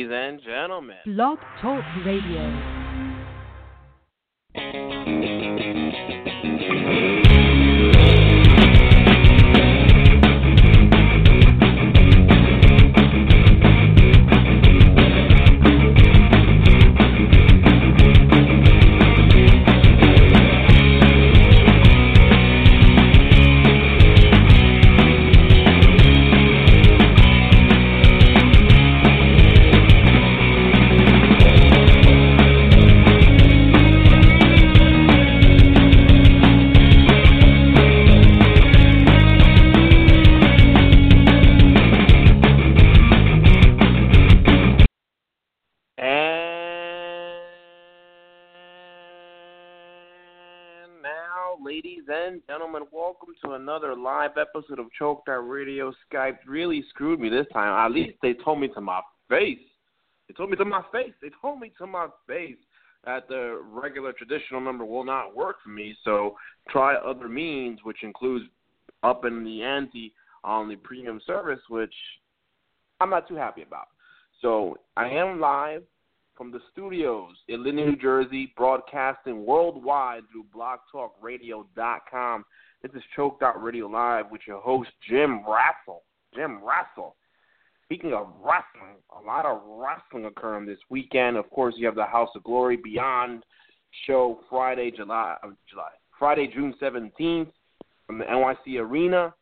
Ladies and gentlemen. Blog Talk Radio. Another live episode of Choked Out Radio. Skype really screwed me this time. At least they told me to my face. They told me to my face. They told me to my face that the regular traditional number will not work for me. So try other means, which includes upping the ante on the premium service, which I'm not too happy about. So I am live from the studios in Linden, New Jersey, broadcasting worldwide through blogtalkradio.com. This is Choked Out Radio Live with your host, Jim Rassel. Jim Rassel. Speaking of wrestling, a lot of wrestling occurring this weekend. Of course, you have the House of Glory Beyond show Friday, July, uh, July, Friday, June 17th from the NYC Arena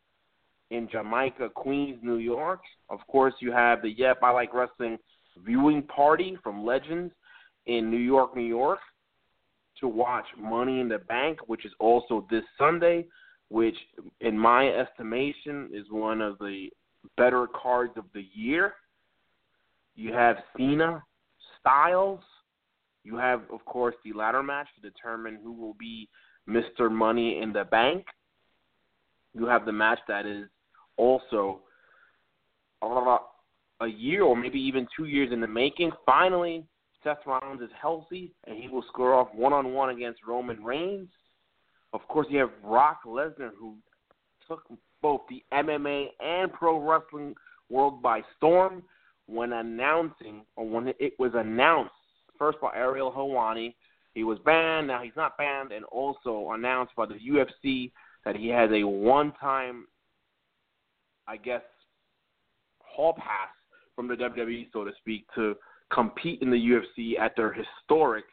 in Jamaica, Queens, New York. Of course, you have the Yep, I Like Wrestling viewing party from Legends in New York, New York to watch Money in the Bank, which is also this Sunday which, in my estimation, is one of the better cards of the year. You have Cena, Styles. You have, of course, the ladder match to determine who will be Mr. Money in the Bank. You have the match that is also a year or maybe even two years in the making. Finally, Seth Rollins is healthy and he will score off one on one against Roman Reigns. Of course, you have Brock Lesnar, who took both the MMA and pro wrestling world by storm when announcing, or when it was announced, first by Ariel Helwani, he was banned, now he's not banned, and also announced by the UFC that he has a one-time, I guess, hall pass from the WWE, so to speak, to compete in the UFC at their historic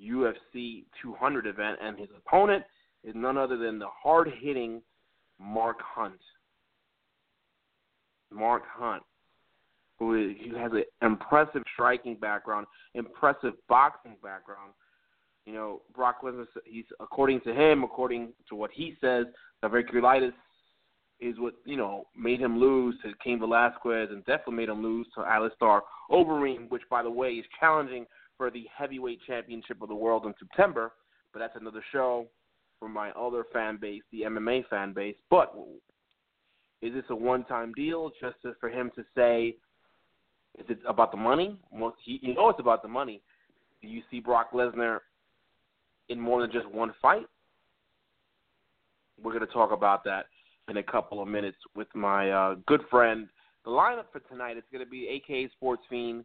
UFC 200 event, and his opponent is none other than the hard hitting Mark Hunt. Mark Hunt, who, is, who has an impressive striking background, impressive boxing background. You know, Brock Lesnar, he's according to him, according to what he says, diverticulitis is what you know made him lose to Cain Velasquez and definitely made him lose to Alistair Overeem, which by the way is challenging for the heavyweight championship of the world in September. But that's another show for my other fan base, the MMA fan base. But is this a one-time deal just to, for him to say, is it about the money? He, you know it's about the money. Do you see Brock Lesnar in more than just one fight? We're going to talk about that in a couple of minutes with my uh, good friend. The lineup for tonight is going to be AKA Sports Fiend,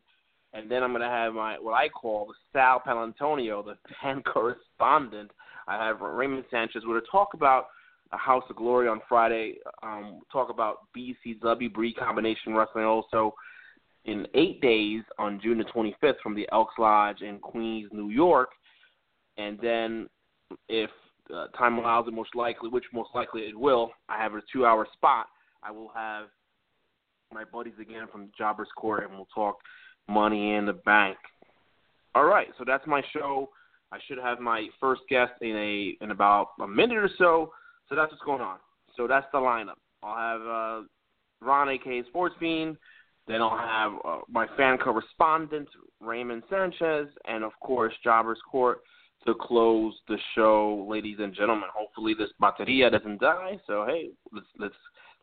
and then I'm going to have my what I call the Sal Paolantonio, the fan correspondent I have Raymond Sanchez. We're to talk about a House of Glory on Friday. Um, talk about BCW Bree Combination Wrestling also in eight days on June the 25th from the Elks Lodge in Queens, New York. And then, if uh, time allows it, most likely, which most likely it will, I have a two-hour spot. I will have my buddies again from Jobbers Court, and we'll talk money in the bank. All right, so that's my show. I should have my first guest in a in about a minute or so. So that's what's going on. So that's the lineup. I'll have uh, Ron, aka Sports Fiend, Then I'll have uh, my fan correspondent Raymond Sanchez, and of course Jobbers Court to close the show, ladies and gentlemen. Hopefully this bateria doesn't die. So hey, let's let's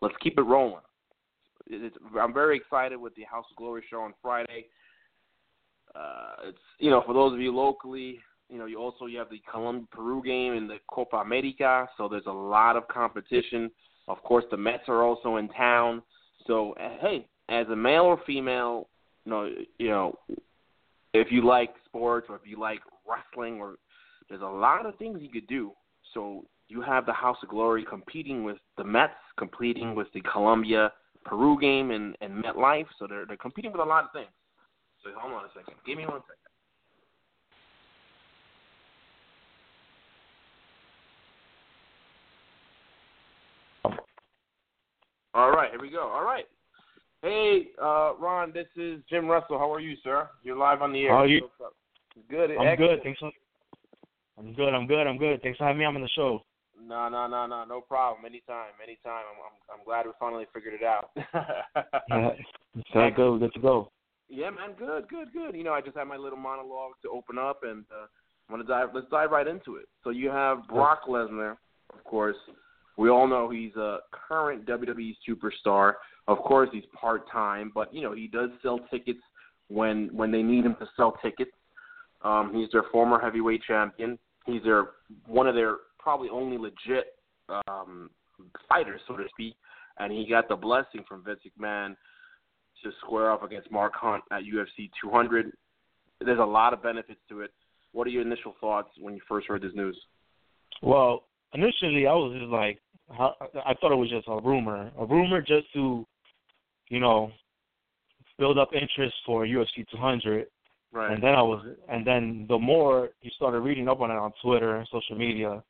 let's keep it rolling. It's, I'm very excited with the House of Glory show on Friday. Uh, it's you know for those of you locally, you know you also you have the Colombia Peru game in the Copa America, so there's a lot of competition. Of course, the Mets are also in town. So uh, hey, as a male or female, you know you know if you like sports or if you like wrestling or there's a lot of things you could do. So you have the House of Glory competing with the Mets, competing with the Colombia Peru game and, and MetLife. So they're they're competing with a lot of things. So hold on a second. Give me one second. All right, here we go. All right. Hey, uh, Ron, this is Jim Russell. How are you, sir? You're live on the air. How are you? Good. I'm excellent. good. Thanks for. I'm good. I'm good. I'm good. Thanks for having me I'm on the show. No, no, no, no, no problem. Anytime, anytime. I'm, I'm, I'm glad we finally figured it out. Yeah, it's all good. Good to go. yeah, man, good, good, good. You know, I just had my little monologue to open up, and uh, I'm gonna dive. Let's dive right into it. So you have Brock Lesnar, of course. We all know he's a current WWE superstar. Of course, he's part time, but you know he does sell tickets when when they need him to sell tickets. Um, he's their former heavyweight champion. He's their one of their probably only legit um, fighters, so to speak. And he got the blessing from Vince McMahon to square off against Mark Hunt at UFC 200. There's a lot of benefits to it. What are your initial thoughts when you first heard this news? Well, initially I was just like, how, I thought it was just a rumor, a rumor just to, you know, build up interest for UFC 200. Right. And then I was, and then the more you started reading up on it on Twitter and social media,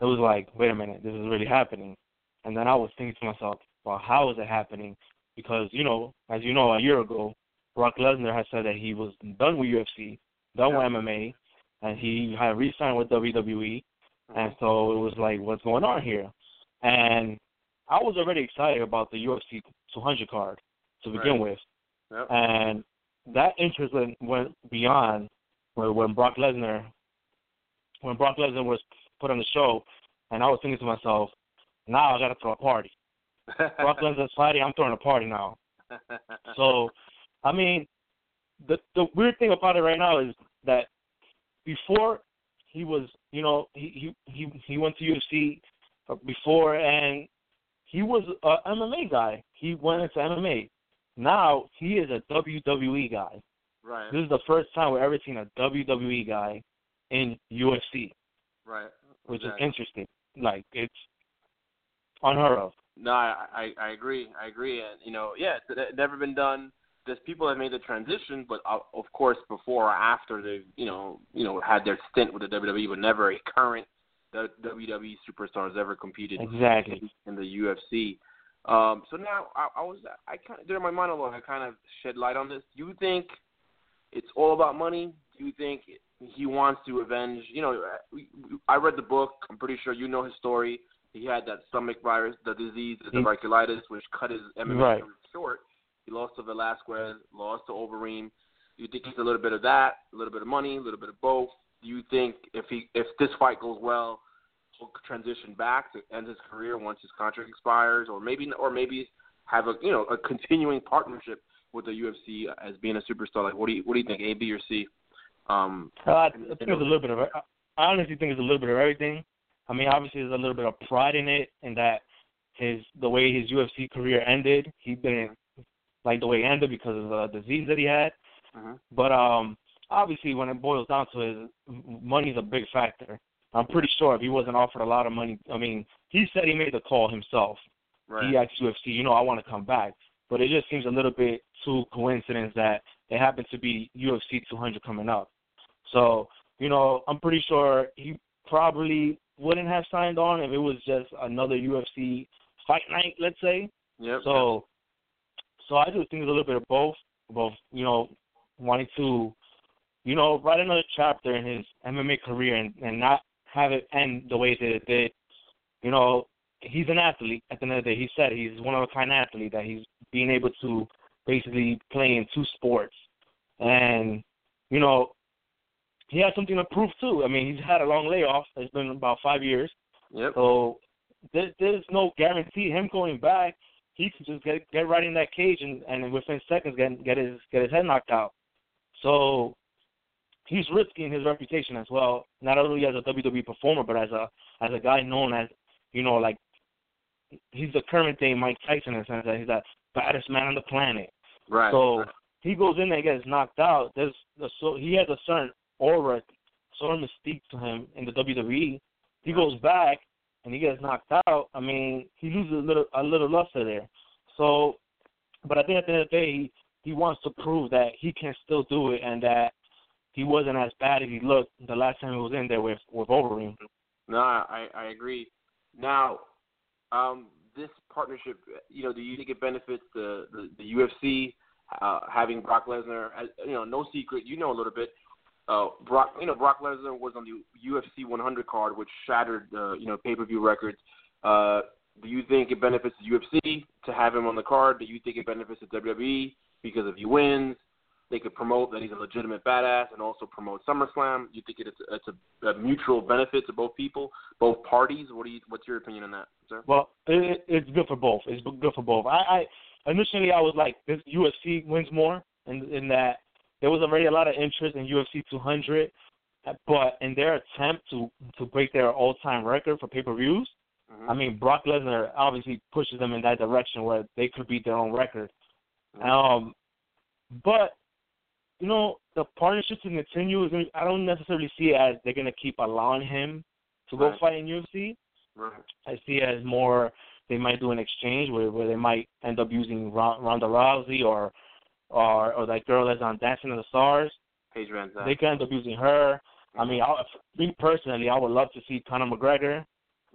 it was like, wait a minute, this is really happening. And then I was thinking to myself, well, how is it happening? Because you know, as you know, a year ago, Brock Lesnar had said that he was done with UFC, done Yeah. with MMA, and he had re-signed with WWE. And uh-huh. so it was like, what's going on here? And I was already excited about the UFC 200 card to begin Right. with, Yep. and that interest went, went beyond when, when Brock Lesnar, when Brock Lesnar was put on the show, and I was thinking to myself, now I got to throw a party. Brock Lesnar's fighting, I'm throwing a party now. So, I mean, the the weird thing about it right now is that before he was, you know, he he he, he went to UFC before, and he was a MMA guy. He went into MMA. Now he is a WWE guy. right. This is the first time we've ever seen a WWE guy in UFC, Right. which Exactly. is interesting. Like it's unheard of. No, I, I I agree. I agree, and you know, yeah, it's it's never been done. There's people that made the transition, but uh, of course, before or after they, you know, you know, had their stint with the WWE, but never a current the WWE superstars ever competed Exactly. in the UFC. Um, so now I, I was I kind of during my monologue I kind of shed light on this. Do you think it's all about money? Do you think he wants to avenge? You know, I read the book. I'm pretty sure you know his story. He had that stomach virus, the disease, the Mm. tuberculosis, which cut his MMA Right. career short. He lost to Velasquez, lost to Overeem. Do you think it's a little bit of that, a little bit of money, a little bit of both? Do you think if he if this fight goes well, he'll transition back to end his career once his contract expires, or maybe or maybe have a you know a continuing partnership with the UFC as being a superstar? Like, what do you what do you think, A, B, or C? Um, Uh, I think it's a little bit of. I honestly think it's a little bit of everything. I mean, obviously, there's a little bit of pride in it, in that his the way his UFC career ended, he didn't like the way it ended because of the disease that he had. Mhm. But um, obviously, when it boils down to it, money's a big factor. I'm pretty sure if he wasn't offered a lot of money, I mean, he said he made the call himself. right. He asked UFC, you know, I want to come back. But it just seems a little bit too coincidence that it happened to be UFC 200 coming up. So, you know, I'm pretty sure he probably wouldn't have signed on if it was just another UFC fight night, let's say. Yep. So, so I do think it's a little bit of both, both you know, wanting to, you know, write another chapter in his MMA career and, and not have it end the way that it did. You know, he's an athlete. At the end of the day, he said he's one of a kind athlete that he's being able to basically playing two sports, and you know he has something to prove too. I mean, he's had a long layoff. It's been about five years. Yep. So there, there's no guarantee him going back. He can just get get right in that cage and and within seconds get get his get his head knocked out. So he's risking his reputation as well, not only as a WWE performer, but as a as a guy known as you know like he's the current day Mike Tyson in the sense that he's the baddest man on the planet. Right. So he goes in there and gets knocked out. There's so he has a certain aura, certain mystique to him in the WWE. He goes back and he gets knocked out. I mean, he loses a little a little luster there. So, but I think at the end of the day, he, he wants to prove that he can still do it and that he wasn't as bad as he looked the last time he was in there with with Overeem. No, I I agree. Now, um, this partnership, you know, do you think it benefits the the, the UFC uh, having Brock Lesnar? As, you know, no secret, you know a little bit. Uh, Brock, you know, Brock Lesnar was on the UFC 100 card, which shattered, uh, you know, pay-per-view records. Uh, do you think it benefits the UFC to have him on the card? Do you think it benefits the WWE because if he wins, they could promote that he's a legitimate badass and also promote SummerSlam? You think it's a, it's a, a mutual benefit to both people, both parties? What do you? What's your opinion on that, sir? Well, it, it's good for both. It's good for both. I, I initially I was like, this UFC wins more, in, in that there was already a lot of interest in UFC 200, but in their attempt to to break their all time record for pay per views, mm-hmm. I mean Brock Lesnar obviously pushes them in that direction where they could beat their own record. Mhm. Um, but you know the partnership to continue is. I don't necessarily see it as they're gonna keep allowing him to go Right. fight in UFC. right. I see it as more they might do an exchange where where they might end up using Ron- Ronda Rousey or or or that girl that's on Dancing with the Stars. Paige VanZant. They could end up using her. I mean, I, me personally, I would love to see Conor McGregor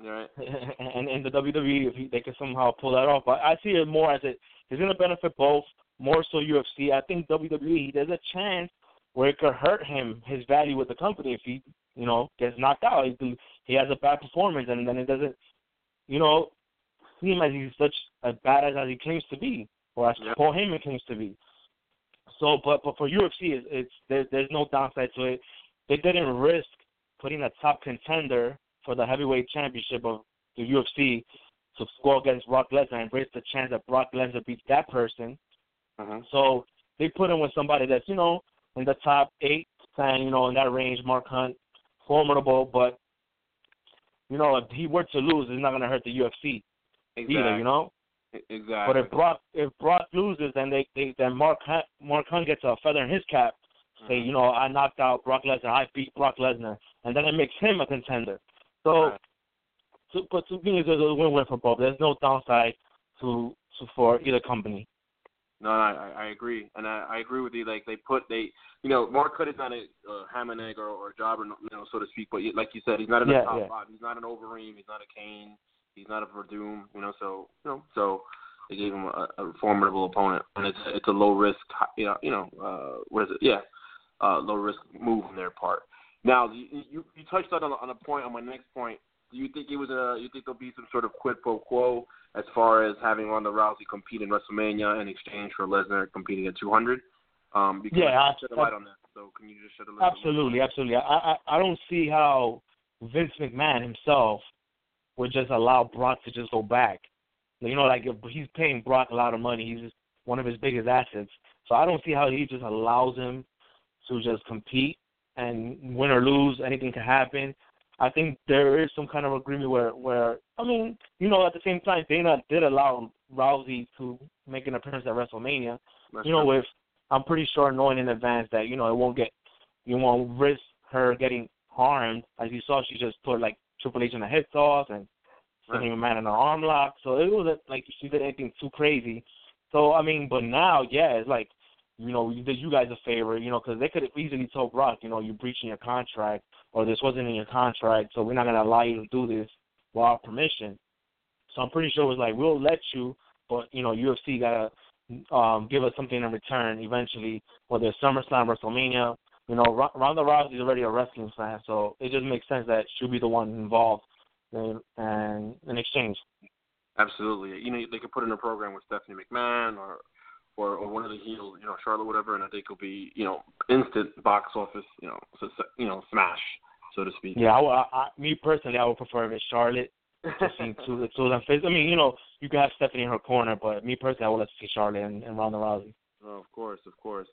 right. and in the WWE if he, they could somehow pull that off. But I see it more as it's going to benefit both. More so UFC. I think WWE there's a chance where it could hurt him his value with the company if he you know gets knocked out. He, he has a bad performance and then it doesn't you know seem as he's such a badass as he claims to be or as Yep. Paul Heyman claims to be. So, but but for UFC, it's, it's there, there's no downside to it. They didn't risk putting a top contender for the heavyweight championship of the UFC to go against Brock Lesnar and raise the chance that Brock Lesnar beats that person. Mm-hmm. So they put him with somebody that's you know in the top eight, ten, you know, in that range. Mark Hunt, formidable, but you know if he were to lose, it's not going to hurt the UFC Exactly. either. You know. Exactly. But if Brock if Brock loses, then they, they then Mark Hunt, Mark Hunt gets a feather in his cap. Say, Mhm. you know, I knocked out Brock Lesnar, I beat Brock Lesnar, and then it makes him a contender. So, so but to me, it's a win-win for both. There's no downside to, to for either company. No, I, I agree, and I, I agree with you. Like they put they, you know, Mark Hunt is not a uh, ham and egg or, or a jobber, you know, so to speak. But like you said, he's not in the Yeah, top yeah. five. He's not an Overeem. He's not a Cain. He's not a Werdum. You know, so you know, so they gave him a, a formidable opponent, and it's it's a low risk, you know, you know, uh, what is it? Yeah, uh, low risk move on their part. Now, you you, you touched on a, on a point on my next point. Do you think it was a? You think there'll be some sort of quid pro quo as far as having Ronda Rousey compete in WrestleMania in exchange for Lesnar competing at 200? Um, because Yeah, I- shed a light on that. So can you just shed a bit Absolutely, absolutely. I, I I don't see how Vince McMahon himself would just allow Brock to just go back. You know, like if he's paying Brock a lot of money, he's just one of his biggest assets. So I don't see how he just allows him to just compete and win or lose, anything can happen. I think there is some kind of agreement where, where I mean, you know, at the same time, Dana did allow Rousey to make an appearance at WrestleMania. That's You know, with I'm pretty sure knowing in advance that you know it won't get, you won't risk her getting harmed. As you saw, she just put like Triple H in a head toss and Stephanie man in an arm lock. So it wasn't like she did anything too crazy. So I mean, but now, yeah, it's like, you know, you did you guys a favor, you know, because they could have easily told Brock, you know, you're breaching your contract or this wasn't in your contract, so we're not gonna allow you to do this without permission. So I'm pretty sure it was like we'll let you, but you know, UFC gotta um give us something in return eventually, whether it's SummerSlam, WrestleMania. You know, R- Ronda Rousey is already a wrestling fan, so it just makes sense that she'll be the one involved in, and in exchange. Absolutely. You know, they could put in a program with Stephanie McMahon or or, or one of the heels, you know, Charlotte, whatever, and I think it'll be, you know, instant box office, you know, so, you know, smash, so to speak. Yeah, I, I, I, me personally, I would prefer if it's Charlotte. Just seeing two, the two of them face. I mean, you know, you can have Stephanie in her corner, but me personally, I would like to see Charlotte and, and Ronda Rousey. Oh, of course, of course.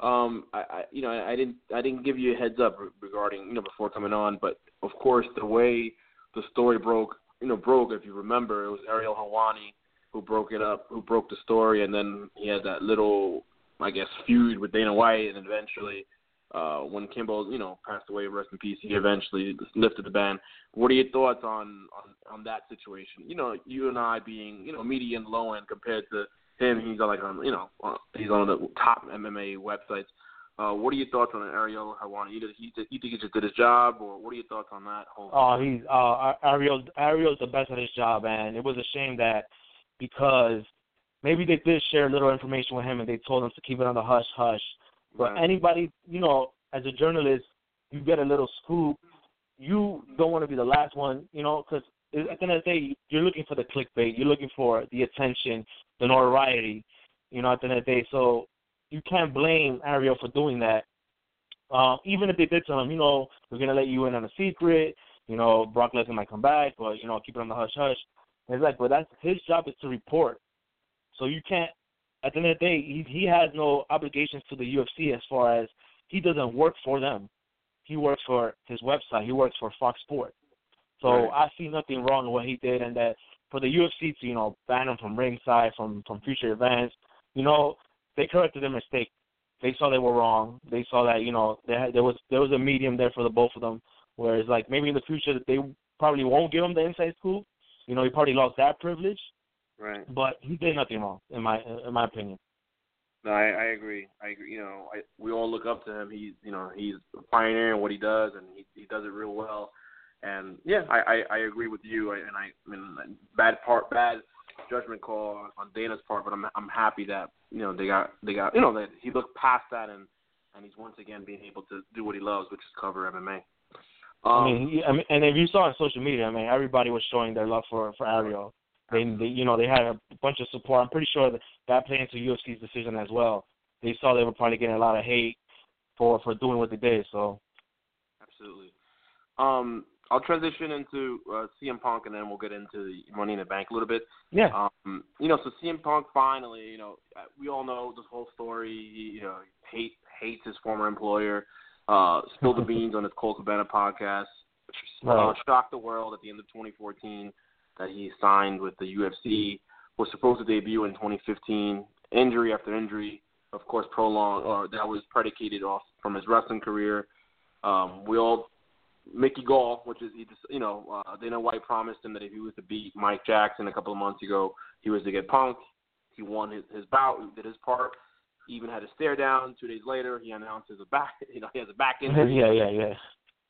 Um, I, I, you know, I, I didn't, I didn't give you a heads up regarding, you know, before coming on, but of course, the way the story broke, you know, broke. If you remember, it was Ariel Helwani who broke it up, who broke the story, and then he had that little, I guess, feud with Dana White, and eventually, uh, when Kimbo, you know, passed away, rest in peace, he eventually lifted the ban. What are your thoughts on on on that situation? You know, you and I being, you know, median low end compared to him, he's on like on, you know, he's on the top MMA websites. Uh, what are your thoughts on Ariel Helwani? You, you, you think he just did his job, or what are your thoughts on that whole? Oh, he's uh, Ariel. Ariel's the best at his job, and it was a shame that because maybe they did share a little information with him and they told him to keep it on the hush hush. But Right. anybody, you know, as a journalist, you get a little scoop. You don't want to be the last one, you know, because at the end of the day, you're looking for the clickbait. You're looking for the attention, the notoriety, you know, at the end of the day. So you can't blame Ariel for doing that. Um, even if they did tell him, you know, we're gonna let you in on a secret, you know, Brock Lesnar might come back, but you know, keep it on the hush hush. It's like, but that's his job is to report. So you can't. At the end of the day, he he has no obligations to the UFC as far as he doesn't work for them. He works for his website. He works for Fox Sports. So Right. I see nothing wrong in what he did, and that for the UFC to you know ban him from ringside, from from future events, you know, they corrected their mistake. They saw they were wrong. They saw that you know they had, there was there was a medium there for the both of them. Whereas like maybe in the future that they probably won't give him the inside scoop. You know, he probably lost that privilege, Right. but he did nothing wrong in my in my opinion. No, I, I agree. I agree. You know, I, we all look up to him. He's, you know, he's a pioneer in what he does, and he he does it real well. And yeah, I I, I agree with you. I, and I, I mean, bad part, bad judgment call on Dana's part, but I'm I'm happy that you know they got they got you know that he looked past that and and he's once again being able to do what he loves, which is cover MMA. Um, I mean, he, I mean, and if you saw on social media, I mean, everybody was showing their love for for Ariel. They, they, you know, they had a bunch of support. I'm pretty sure that that played into UFC's decision as well. They saw they were probably getting a lot of hate for for doing what they did. So Absolutely. Um, I'll transition into uh, CM Punk, and then we'll get into the Money in the Bank a little bit. yeah, Um, you know, so CM Punk finally, you know, uh, we all know this whole story. You know, hate hates his former employer. Uh, spilled the beans on his Colt Cabana podcast. Uh, shocked the world at the end of 2014 that he signed with the UFC. Was supposed to debut in 2015. Injury after injury, of course, prolonged, or that was predicated off from his wrestling career. Um, we all Mickey Gall, which is he just you know uh, Dana White promised him that if he was to beat Mike Jackson a couple of months ago, he was to get Punk. He won his his bout, he did his part. He even had a stare down. Two days later, he announces a back you know he has a back injury. yeah, yeah, yeah.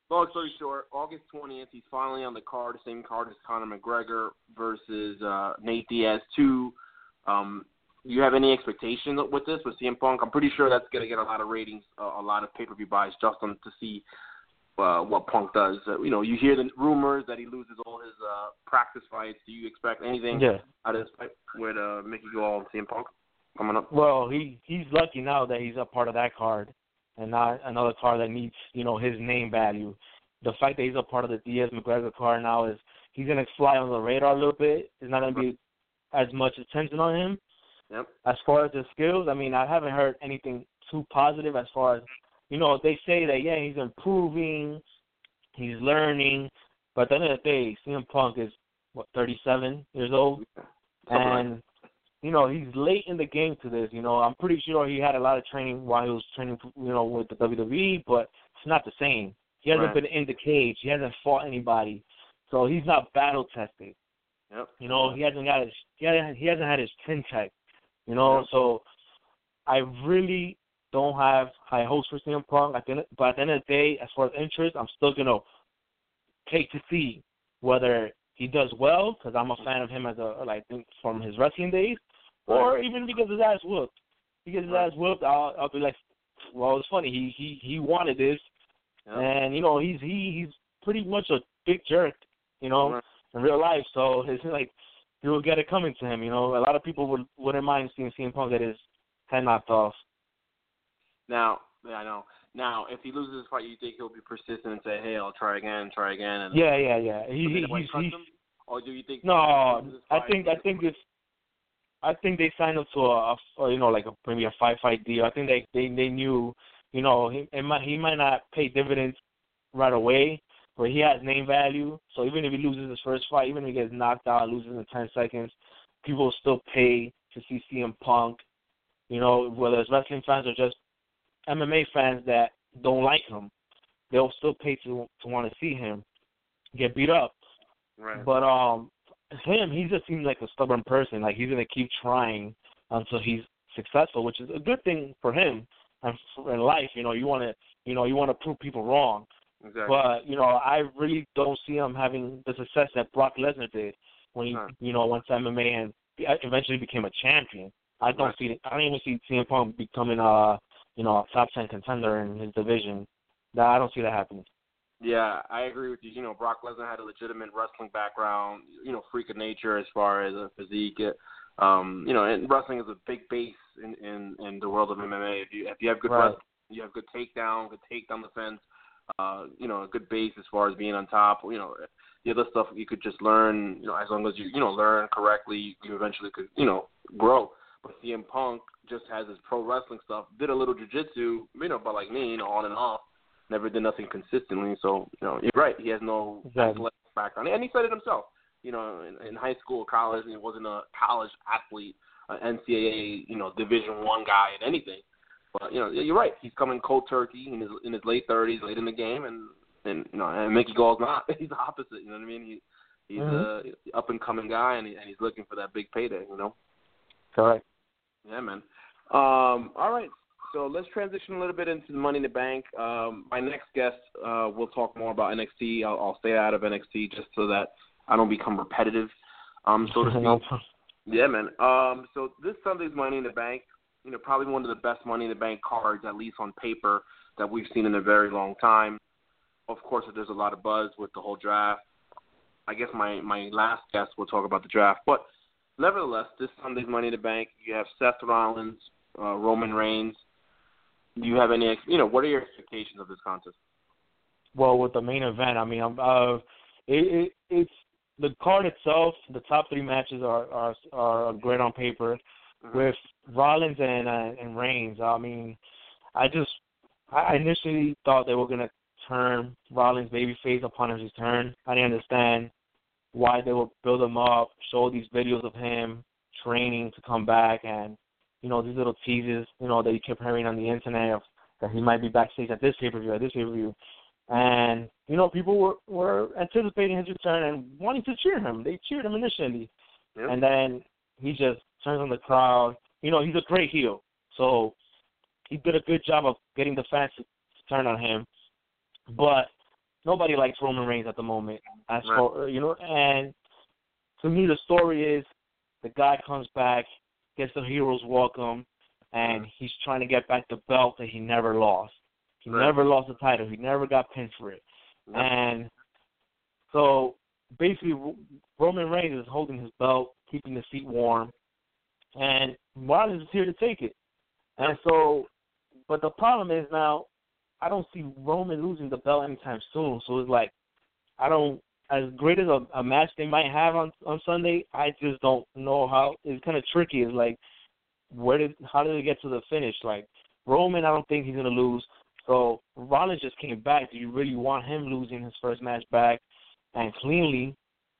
Long story short, August 20th, he's finally on the card, the same card as Conor McGregor versus uh, Nate Diaz 2. Um, you have any expectation with this with CM Punk? I'm pretty sure that's going to get a lot of ratings, uh, a lot of pay-per-view buys just on to see uh, what Punk does. Uh, you know, you hear the rumors that he loses all his uh, practice fights. Do you expect anything Yeah. out of this fight with uh, Mickey Gall and CM Punk coming up? Well, he he's lucky now that he's a part of that card, and not another card that needs you know his name value. The fact that he's a part of the Diaz McGregor card now is he's gonna fly on the radar a little bit. There's not gonna be as much attention on him. Yep. As far as his skills, I mean, I haven't heard anything too positive as far as you know. They say that yeah, he's improving, he's learning, but at the end of the day, CM Punk is what 37 years old, like and you know he's late in the game to this. You know, I'm pretty sure he had a lot of training while he was training, you know, with the WWE, but it's not the same. He hasn't Right. been in the cage. He hasn't fought anybody, so he's not battle tested. Yep. You know, he hasn't got his he hasn't, he hasn't had his chin checked. You know, Yeah. so I really don't have high hopes for CM Punk. The end, but at the end of the day, as far as interest, I'm still gonna take to see whether he does well because I'm a fan of him as a like from his wrestling days, or even because his ass whooped. Because his ass whooped, I'll I'll be like, well, it's funny. He he he wanted this, Yep. and you know he's he he's pretty much a big jerk, you know, Right. in real life. So it's like you will get it coming to him. You know, a lot of people would wouldn't mind seeing CM Punk get his head knocked off. Now, yeah, I know. Now, if he loses this fight, you think he'll be persistent and say, "Hey, I'll try again, try again"? And Yeah, yeah, yeah. He, he, he's, he's? Or do you think? no. I think I think it's. I think they signed up to a, a you know like a maybe a five fight deal. I think they they they knew you know he it might he might not pay dividends right away, but he has name value. So even if he loses his first fight, even if he gets knocked out, loses in ten seconds, people will still pay to see CM Punk. You know whether it's wrestling fans or just MMA fans that don't like him, they'll still pay to to want to see him get beat up. Right. But um, him, he just seems like a stubborn person. Like he's gonna keep trying until he's successful, which is a good thing for him and for in life. You know, you want to, you know, you want to prove people wrong. exactly. But you know, I really don't see him having the success that Brock Lesnar did when he, Huh. you know, went to MMA and uh, eventually became a champion. I don't Right. see. I don't even see CM Punk becoming a, you know, a top ten contender in his division. That I don't see that happening. Yeah, I agree with you. You know, Brock Lesnar had a legitimate wrestling background. You know, freak of nature as far as a physique. Um, you know, and wrestling is a big base in in in the world of MMA. If you if you have good Right. wrestling, you have good takedown, good takedown defense. Uh, you know, a good base as far as being on top. You know, the other stuff you could just learn. You know, as long as you you know learn correctly, you eventually could you know grow. But CM Punk just has his pro wrestling stuff. Did a little jujitsu, you know, but like me, you know, on and off never did nothing consistently. So you know, you're right. He has no Exactly. athletic background, and he said it himself. You know, in, in high school, college, he wasn't a college athlete, uh, NCAA, you know, Division One guy in anything. But you know, yeah, you're right. He's coming cold turkey in his in his late 30s, late in the game, and and you know, and Mickey Gall's not. He's the opposite. You know what I mean? He he's Mhm. a up and coming guy, and, he, and he's looking for that big payday. You know. Correct. Yeah, man. Um, all right. So let's transition a little bit into the Money in the Bank. Um, my next guest, uh, we'll talk more about NXT. I'll, I'll stay out of NXT just so that I don't become repetitive, um, so to speak. Yeah, man. Um, so this Sunday's Money in the Bank, you know, probably one of the best Money in the Bank cards, at least on paper, that we've seen in a very long time. Of course, there's a lot of buzz with the whole draft. I guess my my last guest will talk about the draft, but nevertheless, this Sunday's Money in the Bank, you have Seth Rollins, uh, Roman Reigns. Do you have any, you know, what are your expectations of this contest? well with the main event. I mean, I'm, uh, it, it it's the card itself. The top three matches are are are great on paper. Mhm. With Rollins and uh, and Reigns, I mean, I just I initially thought they were gonna turn Rollins babyface upon his return. I didn't understand why they would build him up, show these videos of him training to come back, and you know these little teases, you know that you kept hearing on the internet of that he might be backstage at this pay per view, at this pay per view, and you know people were were anticipating his return and wanting to cheer him. They cheered him initially, Yep. and then he just turns on the crowd. You know he's a great heel, so he did a good job of getting the fans to turn on him. But nobody likes Roman Reigns at the moment. As Right. for you know, and to me the story is the guy comes back, gets the hero's welcome, and he's trying to get back the belt that he never lost. He Right. never lost the title. He never got pinned for it. And so basically, Roman Reigns is holding his belt, keeping the seat warm, and Rollins is here to take it. And so, but the problem is now, I don't see Roman losing the belt anytime soon. So it's like, I don't. As great as a, a match they might have on on Sunday, I just don't know how. It's kind of tricky. It's like, where did how did it get to the finish? Like Roman, I don't think he's gonna lose. So Rollins just came back. Do you really want him losing his first match back and cleanly?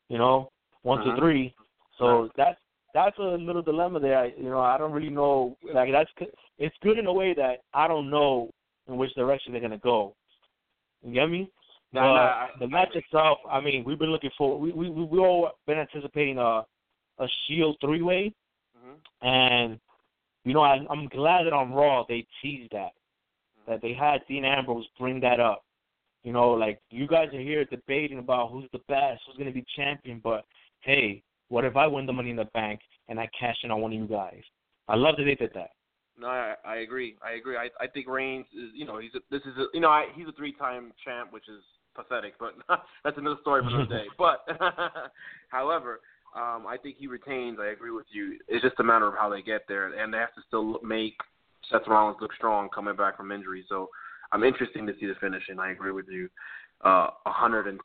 You know, one Uh-huh. to three. So that's that's a little dilemma there. I, you know, I don't really know. Like that's it's good in a way that I don't know in which direction they're gonna go. You get me? No, But no, I- the match agree. itself, I mean, we've been looking for. We we we all been anticipating a a Shield three way, Mhm. and you know, I, I'm glad that on Raw they teased that that they had Dean Ambrose bring that up. You know, like you guys are here debating about who's the best, who's going to be champion, but hey, what if I win the Money in the Bank and I cash in on one of you guys? I love that they did that. No, I, I agree. I agree. I I think Reigns is, you know, he's a, this is a, you know, I, he's a three-time champ, which is pathetic, but that's another story for another day. But however, Um, I think he retains. I agree with you. It's just a matter of how they get there, and they have to still make Seth Rollins look strong coming back from injury. So I'm interested to see the finish, and I agree with you, uh, 110%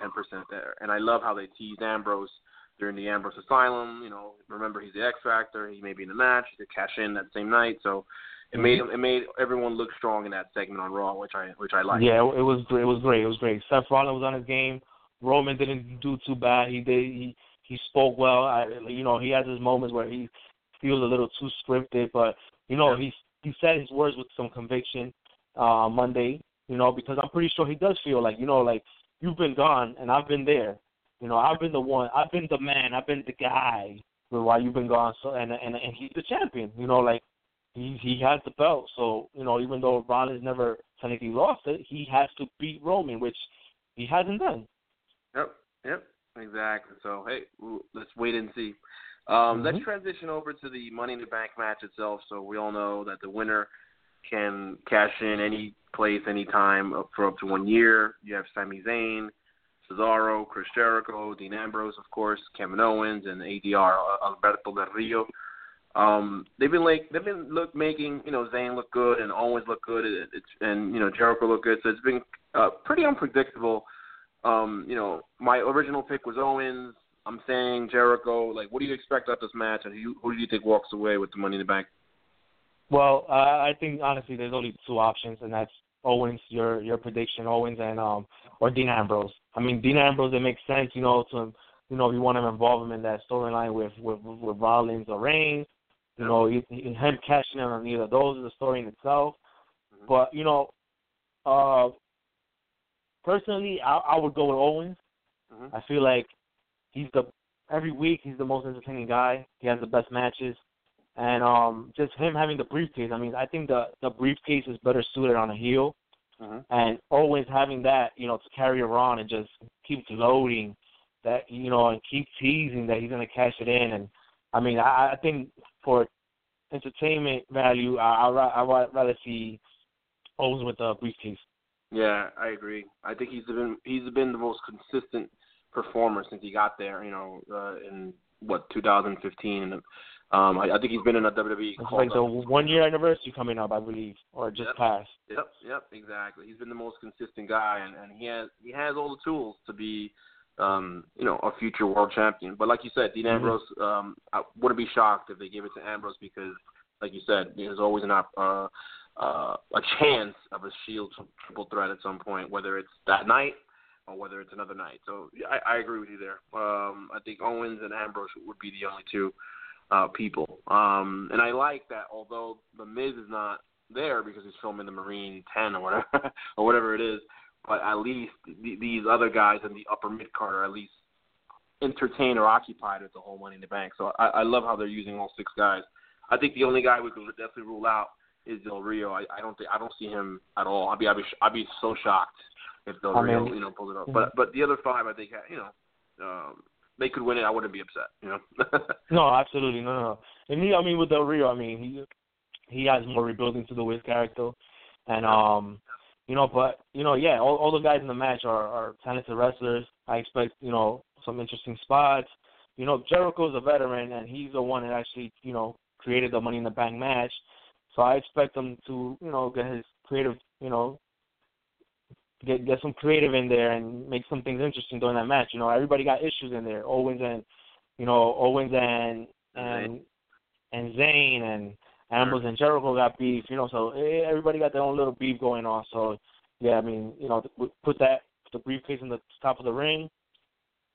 there. And I love how they teased Ambrose during the Ambrose Asylum. You know, remember he's the X Factor. He may be in the match. He could cash in that same night. So it made it made everyone look strong in that segment on Raw, which I which I like. Yeah, it was. It was great. It was great. Seth Rollins was on his game. Roman didn't do too bad. He did. He he spoke well. I, you know, he has his moments where he feels a little too scripted, but you know, he he said his words with some conviction uh Monday. You know, because I'm pretty sure he does feel like you know, like you've been gone and I've been there. You know, I've been the one. I've been the man. I've been the guy why you've been gone. So and and and he's the champion. You know, like he he has the belt. So you know, even though Rollins never technically lost it, he has to beat Roman, which he hasn't done. Yep, yep, exactly. So hey, let's wait and see. Um, mm-hmm. Let's transition over to the Money in the Bank match itself. So we all know that the winner can cash in any place, any anytime for up to one year. You have Sami Zayn, Cesaro, Chris Jericho, Dean Ambrose, of course, Kevin Owens, and ADR Alberto Del Rio. Um, they've been like they've been look making you know Zayn look good and Owens look good, it's and you know Jericho look good. So it's been uh, pretty unpredictable. Um, you know, my original pick was Owens. I'm saying Jericho. Like, what do you expect out this match, and who, who do you think walks away with the Money in the Bank? Well, uh, I think honestly, there's only two options, and that's Owens, your your prediction, Owens, and um or Dean Ambrose. I mean, Dean Ambrose, it makes sense, you know, to you know, if you want to involve him in that storyline with, with with Rollins or Reigns, you know, him cashing in on either those is the story in itself. Mm-hmm. But you know, uh, personally, I, I would go with Owens. Mm-hmm. I feel like he's the every week he's the most entertaining guy. He has the best matches, and um, just him having the briefcase. I mean, I think the the briefcase is better suited on a heel, mm-hmm. and always having that, you know, to carry around and just keep loading that, you know, and keep teasing that he's gonna cash it in. And I mean, I, I think for entertainment value, I I I'd rather see Owens with the briefcase. Yeah, I agree. I think he's been he's been the most consistent performer since he got there. You know, uh, in what 2015, and um, I, I think he's been in a WWE. It's like the one year anniversary coming up, I believe, or just yep. passed. Yep, yep, exactly. He's been the most consistent guy, and, and he has he has all the tools to be, um, you know, a future world champion. But like you said, Dean Mm-hmm. Ambrose, um, I wouldn't be shocked if they gave it to Ambrose because, like you said, there's always an op- uh, uh, a chance of a Shield triple threat at some point, whether it's that night or whether it's another night. So I, I agree with you there. Um, I think Owens and Ambrose would be the only two uh, people. Um, and I like that although the Miz is not there because he's filming the Marine 10 or whatever or whatever it is, but at least th- these other guys in the upper mid card are at least entertained or occupied with the whole Money in the Bank. So I, I love how they're using all six guys. I think the only guy we could definitely rule out is Del Rio. I, I don't think I don't see him at all. I'd be I'd be I'd be so shocked if Del I Rio mean, you know pulls it up. But but the other five I think you know um, they could win it. I wouldn't be upset. You know. No, absolutely, no, no, no. And he, I mean, with Del Rio, I mean, he he has more rebuilding to with his character, and um, you know, but you know, yeah, all all the guys in the match are are talented wrestlers. I expect you know some interesting spots. You know, Jericho's a veteran, and he's the one that actually you know created the Money in the Bank match. So I expect him to you know get his creative you know get get some creative in there and make some things interesting during that match. You know, everybody got issues in there. Owens and you know Owens and and and Zayn and Ambrose and Jericho got beef. You know, so eh, everybody got their own little beef going on. So yeah, I mean, you know, put that the briefcase in the top of the ring,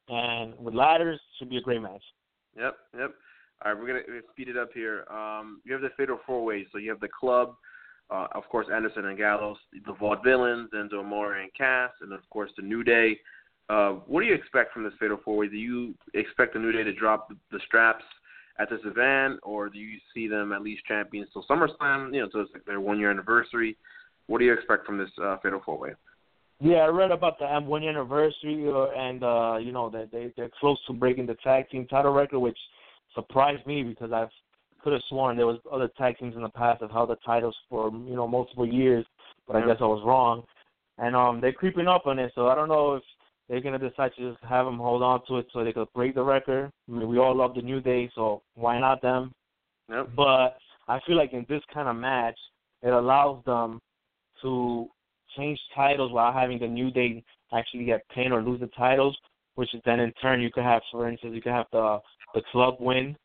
and with ladders should be a great match. Yep, yep. All right, we're gonna, speed it up here. Um, you have the fatal four ways. So you have the club, uh, of course, Anderson and Gallows, the Vaudevillains, Enzo Amore and Cass, and of course the New Day. Uh, what do you expect from this fatal four way? Do you expect the New Day to drop the straps at this event, or do you see them at least champions till SummerSlam? You know, so it's like their one year anniversary. What do you expect from this uh, fatal four way? Yeah, I read about the M one year anniversary, uh, and uh, you know that they they're close to breaking the tag team title record, which surprised me because I've could have sworn there was other tag teams in the past that held the titles for you know multiple years, but I guess I was wrong. And um, they're creeping up on it, so I don't know if they're gonna decide to just have him hold on to it so they could break the record. I mean, we all love the New Day, so why not them? Yep. But I feel like in this kind of match, it allows them to change titles while having the New Day actually get pinned or lose the titles, which is then in turn you could have, for instance, you could have the the club win,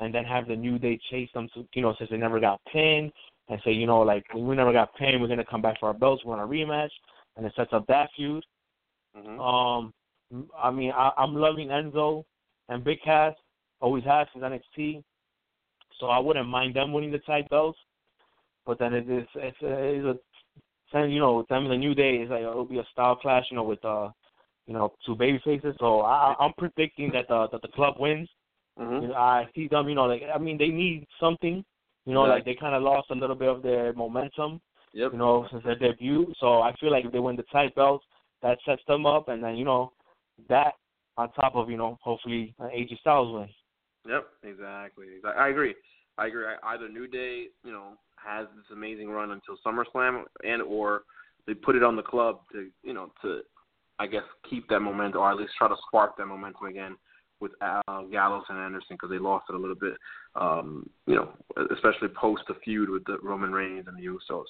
and then have the New Day chase them to, you know, since they never got pinned, and say, you know, like we never got pinned, we're gonna come back for our belts, we're on a rematch, and it sets up that feud. Mm-hmm. Um, I mean, I, I'm loving Enzo and Big Cass, always has since NXT, so I wouldn't mind them winning the tag belts. But then it is it's it's a you know them in the New Day is like it'll be a style clash, you know, with uh you know two baby faces. So I, I'm predicting that the that the club wins. Mm-hmm. You know, I see them, you know, like I mean they need something, you know, Yeah. like they kind of lost a little bit of their momentum, Yep. you know, since their debut. So I feel like if they win the tag belts, that sets them up, and then you know that on top of you know hopefully an AJ Styles win. Yep, exactly. Exactly. I agree. I agree. I- Either New Day, you know, has this amazing run until SummerSlam, and or they put it on the club to, you know, to, I guess, keep that momentum, or at least try to spark that momentum again with uh, Gallows and Anderson because they lost it a little bit, um, you know, especially post the feud with the Roman Reigns and the Usos.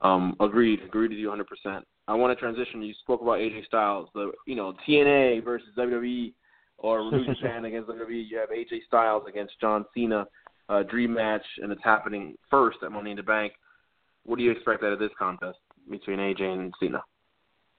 Um, agreed. Agreed with you 100%. I want to transition. You spoke about AJ Styles, the you know TNA versus WWE or New Japan against WWE. You have AJ Styles against John Cena, uh, dream match, and it's happening first at Money in the Bank. What do you expect out of this contest between AJ and Cena?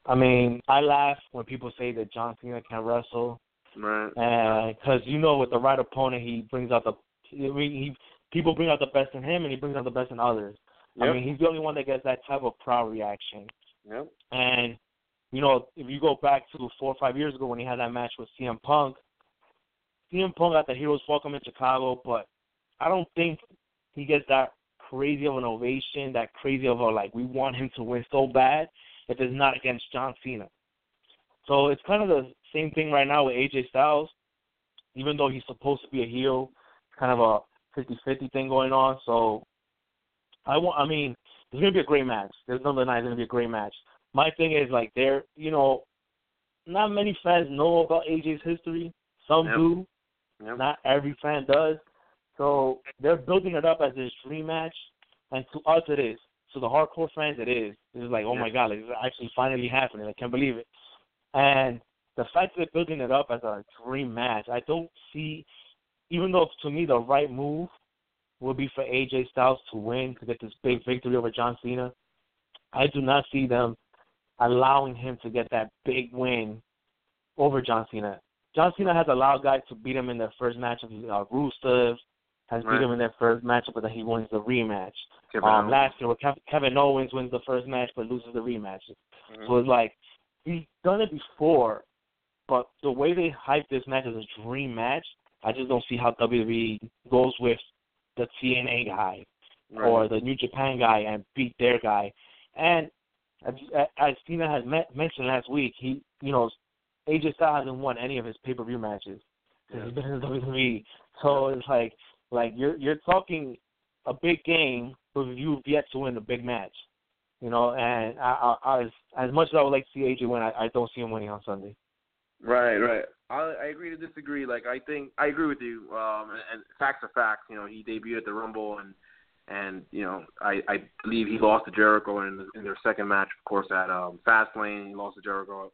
I mean, I laugh when people say that John Cena can wrestle. Right. because you know with the right opponent he brings out the mean, he people bring out the best in him and he brings out the best in others. I mean he's the only one that gets that type of crowd reaction. Yep. And you know if you go back to four or five years ago when he had that match with CM Punk, CM Punk got the hero's welcome in Chicago, but I don't think he gets that crazy of an ovation, that crazy of a like we want him to win so bad if it's not against John Cena. So it's kind of the same thing right now with AJ Styles. Even though he's supposed to be a heel, kind of a 50-50 thing going on. So I want. I mean, it's gonna be a great match. There's no denying it's gonna be a great match. My thing is like there, you know, not many fans know about AJ's history. Some Yep. do. Yep. Not every fan does. So they're building it up as this dream match, and to us it is. To the hardcore fans, it is. It's like, oh Yeah. my god, like, it's actually finally happening. I can't believe it. And the fact that they're building it up as a dream match, I don't see. Even though to me the right move would be for AJ Styles to win to get this big victory over John Cena, I do not see them allowing him to get that big win over John Cena. John Cena has allowed guys to beat him in their first match of uh, Rusev, has Right. beat him in their first matchup, but then he wins the rematch. Kevin um, Owens. last year, where Kev- Kevin Owens wins the first match but loses the rematch. Mhm. So it's like he's done it before, but the way they hype this match as a dream match, I just don't see how WWE goes with the TNA guy Right. or the New Japan guy and beat their guy. And as, as Cena has met, mentioned last week, he, you know, AJ Styles hasn't won any of his pay per view matches since he's been in WWE. So it's like, like you're you're talking a big game, but you've yet to win a big match. You know, and I, I, I as as much as I would like to see AJ win, I, I don't see him winning on Sunday. Right, right. I, I agree to disagree. Like I think I agree with you. Um, and, facts are facts. You know, he debuted at the Rumble, and and you know, I I believe he lost to Jericho in in their second match, of course, at um, Fastlane. He lost to Jericho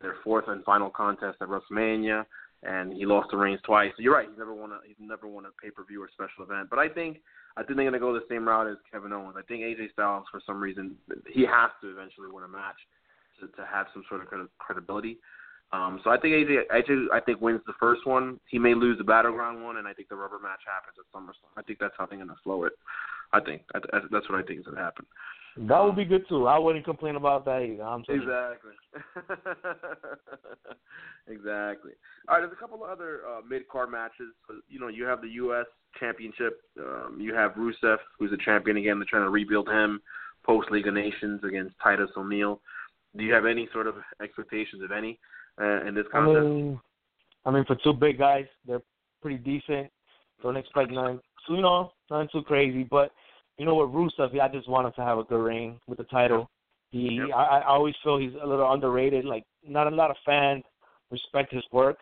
their fourth and final contest at WrestleMania, and he lost to Reigns twice. So you're right. He's never won a he's never won a pay per view or special event. But I think I think they're gonna go the same route as Kevin Owens. I think AJ Styles, for some reason, he has to eventually win a match to to have some sort of credibility. Um, so I think AJ, AJ, I think wins the first one. He may lose the battleground one, and I think the rubber match happens at SummerSlam. I think that's how they're gonna slow it. I think I, I, that's what I think is gonna happen. That would be good too. I wouldn't complain about that either. I'm sorry. Exactly. exactly. All right, there's a couple of other uh, mid card matches. You know, you have the U.S. Championship. Um, you have Rusev, who's a champion again. They're trying to rebuild him post League of Nations against Titus O'Neil. Do you have any sort of expectations, if any, uh, in this I contest? mean, I mean, for two big guys, they're pretty decent. Don't expect nothing, too, you know, nothing too crazy. But you know what, Rusev, I just want him to have a good reign with the title. He, Yep. I, I always feel he's a little underrated. Like not a lot of fans respect his work,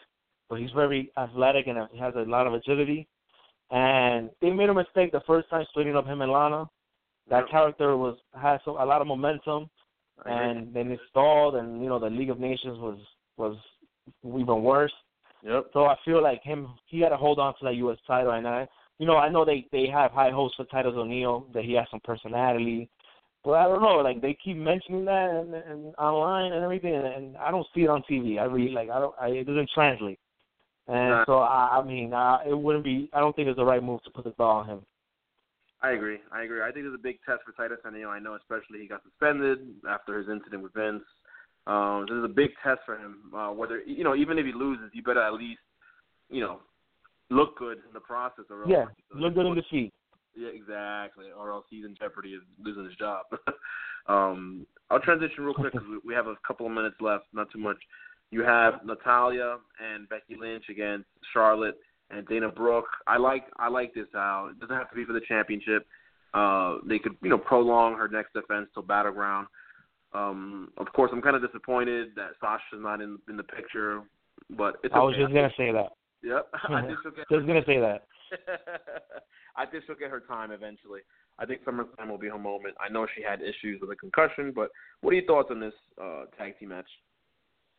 but he's very athletic and he has a lot of agility. And they made a mistake the first time splitting up him and Lana. That Yep. character was has a lot of momentum, and then it stalled, and you know the League of Nations was was even worse. Yep. So I feel like him, he had to hold on to that U.S. title, and I, you know, I know they they have high hopes for Titus O'Neil that he has some personality, but I don't know, like they keep mentioning that and, and online and everything, and, and I don't see it on TV. I really like I don't, I, it doesn't translate, and Nah. so I, I mean, uh, it wouldn't be. I don't think it's the right move to put the ball on him. I agree. I agree. I think it's a big test for Titus O'Neil. I know, especially he got suspended after his incident with Vince. Um, this is a big test for him. Uh, whether you know, even if he loses, he better at least, you know, look good in the process. Or else Yeah, look good in the defeat. Yeah, exactly. Or else he's in jeopardy of losing his job. um, I'll transition real quick because we, we have a couple of minutes left, not too much. You have Natalya and Becky Lynch against Charlotte and Dana Brooke. I like I like this out. It doesn't have to be for the championship. Uh, they could you know prolong her next defense till Battleground. Um, of course, I'm kind of disappointed that Sasha's not in in the picture, but it's I was okay. just gonna say that. Yep, I think she'll get Just gonna say that. I think she'll get her time eventually. I think SummerSlam will be her moment. I know she had issues with a concussion, but what are your thoughts on this uh, tag team match?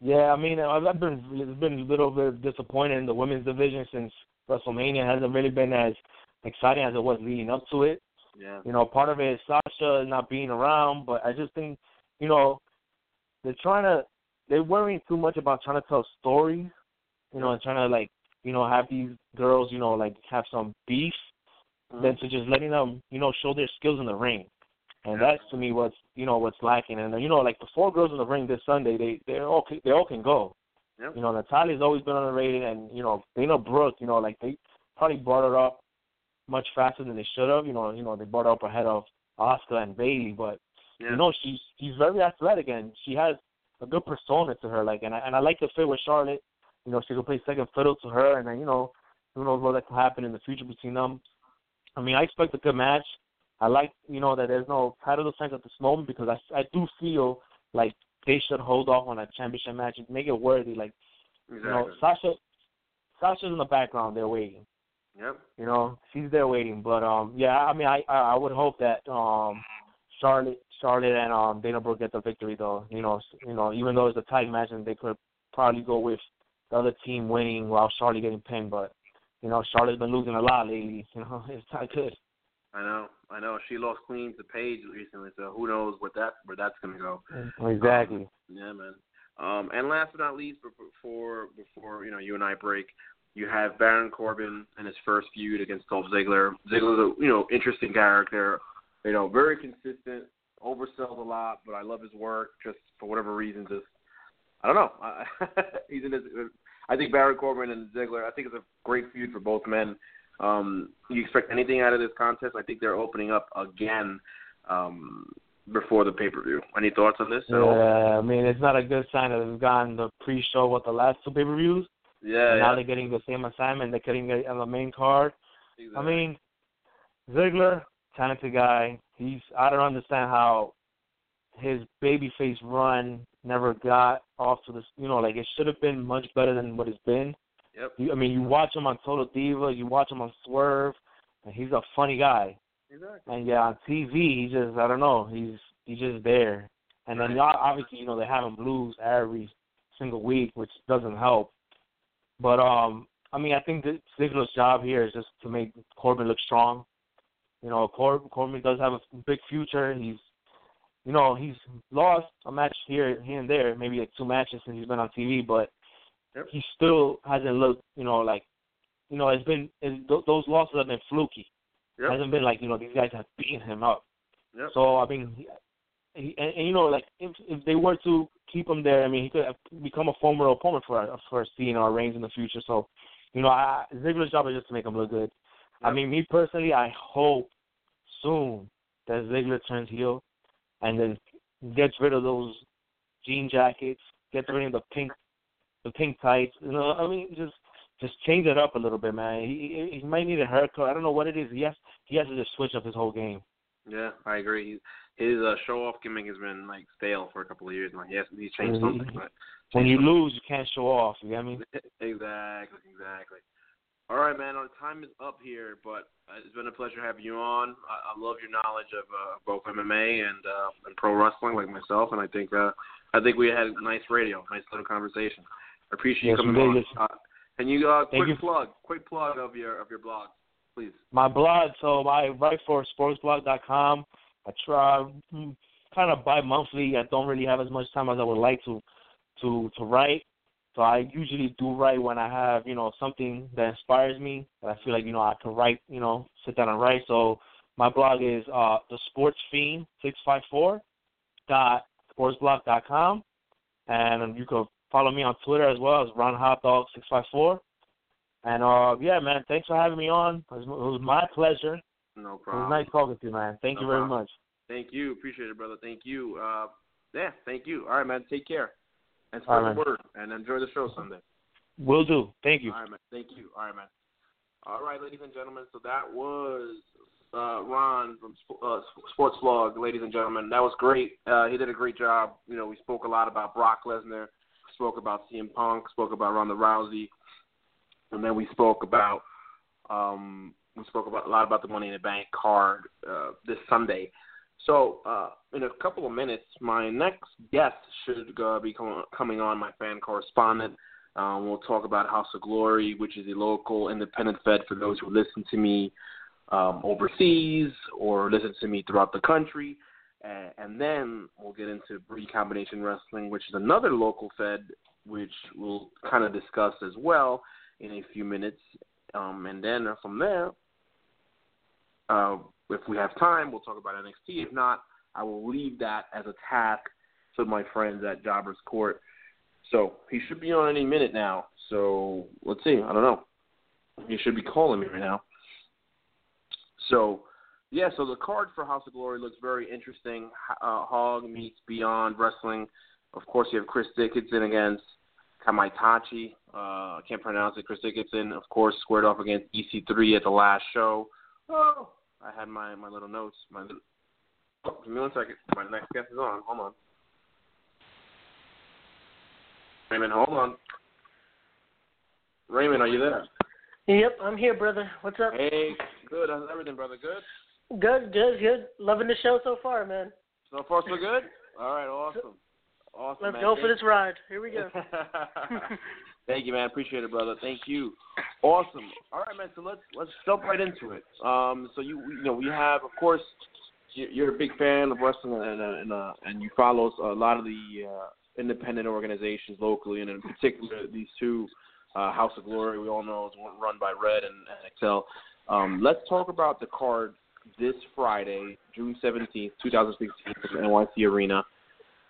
Yeah, I mean, I've I've been it's been a little bit disappointed in the women's division since WrestleMania It hasn't really been as exciting as it was leading up to it. Yeah, You know, part of it is Sasha not being around, but I just think, you know, they're trying to they're worrying too much about trying to tell stories, you know, and trying to like, you know, have these girls, you know, like have some beef, than to just letting them, you know, show their skills in the ring. And that's to me what's you know what's lacking. And you know, like the four girls in the ring this Sunday, they they all they all can go. Yep. You know, Natalya's always been underrated, and you know, Dana Brooke, you know, like they probably brought her up much faster than they should have. You know, you know, they brought her up ahead of Asuka and Bayley, but yeah. you know, she's she's very athletic and she has a good persona to her. Like, and I and I like the fit with Charlotte. You know, she could play second fiddle to her, and then you know, who knows what that could happen in the future between them. I mean, I expect a good match. I like, you know, that there's no title defense at this moment because I I do feel like they should hold off on a championship match and make it worthy. Like, exactly. you know, Sasha, Sasha's in the background. They're waiting. yep. You know, she's there waiting. But um, yeah, I mean, I I I would hope that um, Charlotte, Charlotte and um Dana Brooke get the victory though. You know, you know, even though it's a tight match and they could probably go with the other team winning while Charlotte getting pinned. But you know, Charlotte's been losing a lot lately. You know, it's not good. I know. I know. She lost clean to Paige recently, so who knows what that where that's gonna go. Exactly. Yeah, man. Um, and last but not least, before before you know you and I break, you have Baron Corbin and his first feud against Dolph Ziggler. Ziggler's a you know interesting character, you know very consistent, oversells a lot, but I love his work. Just for whatever reason, just I don't know. I, he's in his. I think Baron Corbin and Ziggler. I think it's a great feud for both men. Um, you expect anything out of this contest? I think they're opening up again um, before the pay per view. Any thoughts on this at all? Yeah, I mean, it's not a good sign that they've gotten the pre-show with the last two pay-per-views. Yeah, and yeah. now they're getting the same assignment. They're getting it on the main card. I mean, Ziggler, talented guy. He's I don't understand how his babyface run never got off to this. You know, like it should have been much better than what it's been. Yep. You, I mean, you watch him on Total Diva, you watch him on Swerve, and he's a funny guy. Exactly. And yeah, on TV, he just I don't know, he's he's just there. And then Right. obviously, you know, they have him lose every single week, which doesn't help. But um, I mean, I think the Ziggler's job here is just to make Corbin look strong. You know, Cor- Corbin does have a big future. He's, you know, he's lost a match here, here and there, maybe like two matches since he's been on TV, but Yep. he still hasn't looked, you know, like, you know, it's been it's, th- those losses have been fluky. Yep. hasn't been like you know these guys have beaten him up. Yep. So I mean, he, he, and, and you know, like if if they were to keep him there, I mean, he could have become a former opponent for for Cena or Reigns in the future. So, you know, I, Ziggler's job is just to make him look good. I mean, me personally, I hope soon that Ziggler turns heel and then gets rid of those jean jackets, gets rid of the pink, the pink tights. You know, I mean, just just change it up a little bit, man. He he, might need a haircut. I don't know what it is. He has he has to just switch up his whole game. Yeah, I agree. His uh, show off gimmick has been like stale for a couple of years now. He has he's changed something. But When you lose, you can't show off. You get me? exactly, exactly. All right, man. Our time is up here, but uh, it's been a pleasure having you on. I, I love your knowledge of uh, both MMA and uh, and pro wrestling, like myself, and I think uh, I think we had a nice radio, nice little conversation. I appreciate Yes, you coming on. Uh, and you uh, quick you. plug, quick plug of your of your blog, please. My blog, so I write for sportsblog.com. I try kind of bi-monthly. I don't really have as much time as I would like to to to write. So I usually do write when I have, you know, something that inspires me. That I feel like, you know, I can write, you know, sit down and write. So my blog is uh the sports fiend six five four dot sportsblog dot com. And you can follow me on Twitter as well as Ron Hot Dog six five four. And uh yeah, man, thanks for having me on. It was, it was my pleasure. No problem. It was nice talking to you, man. Thank No you very problem. much. Thank you. Appreciate it, brother. Thank you. Uh, yeah, thank you. All right, man. Take care. And spread right, the word and enjoy the show Sunday. Will do. Thank you. All right, man. Thank you. All right, man. All right, ladies and gentlemen. So that was uh, Ron from uh, Sports Blog, ladies and gentlemen. That was great. Uh, he did a great job. You know, we spoke a lot about Brock Lesnar, spoke about CM Punk, spoke about Ronda Rousey, and then we spoke about um, we spoke about a lot about the Money in the Bank card uh, this Sunday. So uh, in a couple of minutes, my next guest should uh, be com- coming on, my fan correspondent. Um, we'll talk about House of Glory, which is a local independent fed for those who listen to me um, overseas or listen to me throughout the country. And then we'll get into Bree Combination Wrestling, which is another local fed, which we'll kind of discuss as well in a few minutes. Um, and then from there, uh, if we have time, we'll talk about NXT. If not, I will leave that as a task to my friends at Jobbers Court. So he should be on any minute now. So let's see. I don't know. He should be calling me right now. So yeah, so the card for House of Glory looks very interesting. Uh, Hog meets Beyond Wrestling. Of course, you have Chris Dickinson against Kamaitachi. Uh, I can't pronounce it. Chris Dickinson, of course, squared off against EC3 at the last show. Oh, I had my my little notes. My little, oh, give me one second. My next guest is on. Hold on. Raymond, hold on. Raymond, are you there? Yep, I'm here, brother. What's up? Hey, good. How's everything, brother? Good. Good, good, good. Loving the show so far, man. So far, so good. All right, awesome. Awesome. Let's man. go for this ride. Here we go. Thank you, man. Appreciate it, brother. Thank you. Awesome. All right, man. So let's let's jump right into it. Um, so you you know we have, of course, you- you're a big fan of wrestling and uh, and uh, and you follow a lot of the uh, independent organizations locally, and in particular these two, uh, House of Glory. We all know is run by Red and, and XL. Um, let's talk about the card this Friday, June seventeenth, two thousand sixteen, from NYC Arena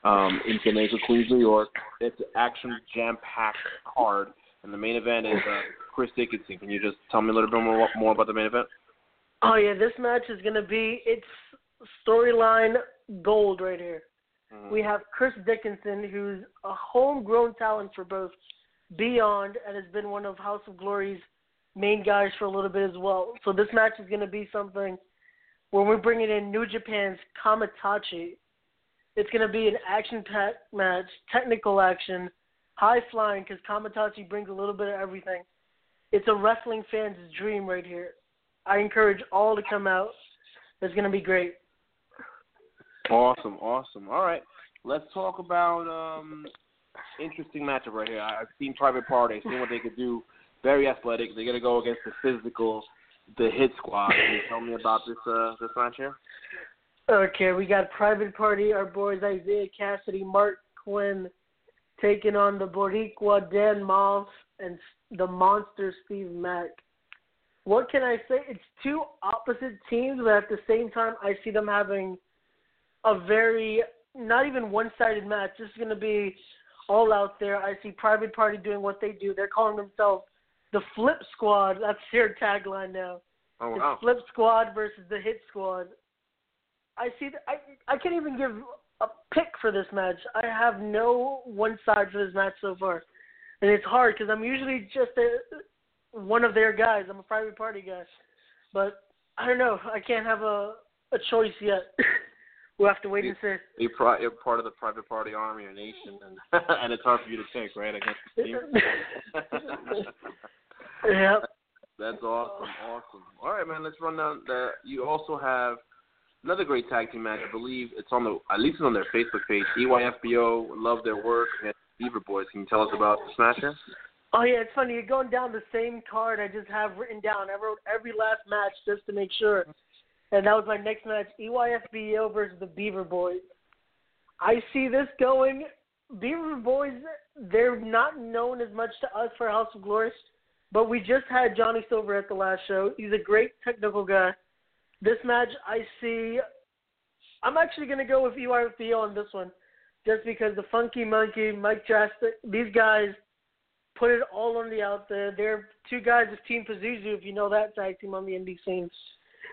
um, in Jamaica, Queens, New York. It's an action jam-packed card, and the main event is uh, Chris Dickinson. Can you just tell me a little bit more, more about the main event? Oh yeah, this match is gonna be it's storyline gold right here. Mhm. We have Chris Dickinson, who's a homegrown talent for both Beyond and has been one of House of Glory's main guys for a little bit as well. So this match is gonna be something where we're bringing in New Japan's Kamaitachi. It's gonna be an action-packed match, technical action, high flying, because Kamaitachi brings a little bit of everything. It's a wrestling fan's dream right here. I encourage all to come out. It's gonna be great. Awesome, awesome. All right, let's talk about um, interesting matchup right here. I've seen Private Party. Seen what they could do. Very athletic. They're gonna go against the physical, the Hit Squad. Can you tell me about this uh, this match here? Okay, we got Private Party, our boys Isaiah Kassidy, Marq Quen, taking on the Boricua Dan Maff and the monster Steve Mack. What can I say? It's two opposite teams, but at the same time, I see them having a very not even one-sided match. This is going to be all out there. I see Private Party doing what they do. They're calling themselves the Flip Squad. That's their tagline now. Oh It's wow. Flip Squad versus the Hit Squad. I see. Th- I I can't even give a pick for this match. I have no one side for this match so far, and it's hard because I'm usually just a one of their guys. I'm a private party guy, but I don't know. I can't have a a choice yet. we'll have to wait and see. You're, you're part of the private party army or nation, and and it's hard for you to pick, right? Against the team. yep. That's awesome, awesome. All right, man. Let's run down. The, you also have another great tag team match. I believe it's on the at least it's on their Facebook page. EYFBO love their work against Beaver Boys. Can you tell us about the Smasher? Oh yeah, it's funny. You're going down the same card I just have written down. I wrote every last match just to make sure, and that was my next match: EYFBO versus the Beaver Boys. I see this going. Beaver Boys, they're not known as much to us for House of Glory, but we just had Johnny Silver at the last show. He's a great technical guy. This match, I see. I'm actually going to go with EYFBO on this one, just because the Funky Monkey, Mike Draztik, these guys put it all on the out there. They're two guys of Team Pazuzu, if you know that tag team on the indie scene.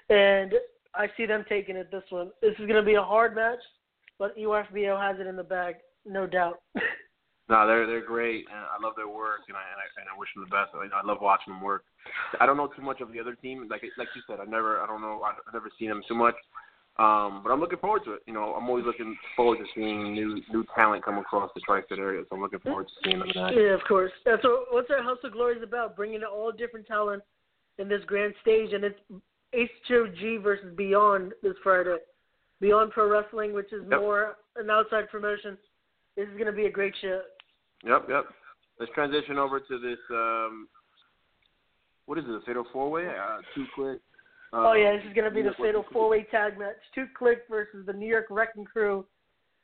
And I see them taking it this one. This is going to be a hard match, but EYFBO has it in the bag, no doubt. No, they're they're great, and I love their work, and I and I, and I wish them the best. I, I love watching them work. I don't know too much of the other team, like like you said. I never, I don't know, I've never seen them too much. Um, but I'm looking forward to it. You know, I'm always looking forward to seeing new new talent come across the tri-state area. So I'm looking forward to seeing them. Tonight. Yeah, of course. That's what what's our House of Glory is about: bringing all different talent in this grand stage, and it's HOG versus Beyond this Friday. Beyond Pro Wrestling, which is Yep. more an outside promotion. This is going to be a great show. Yep, yep. Let's transition over to this. Um, what is it? A fatal four way? Uh, two quick. Uh, Oh yeah, this is going to be the York fatal four-way tag match: Two Click versus the New York Wrecking Crew,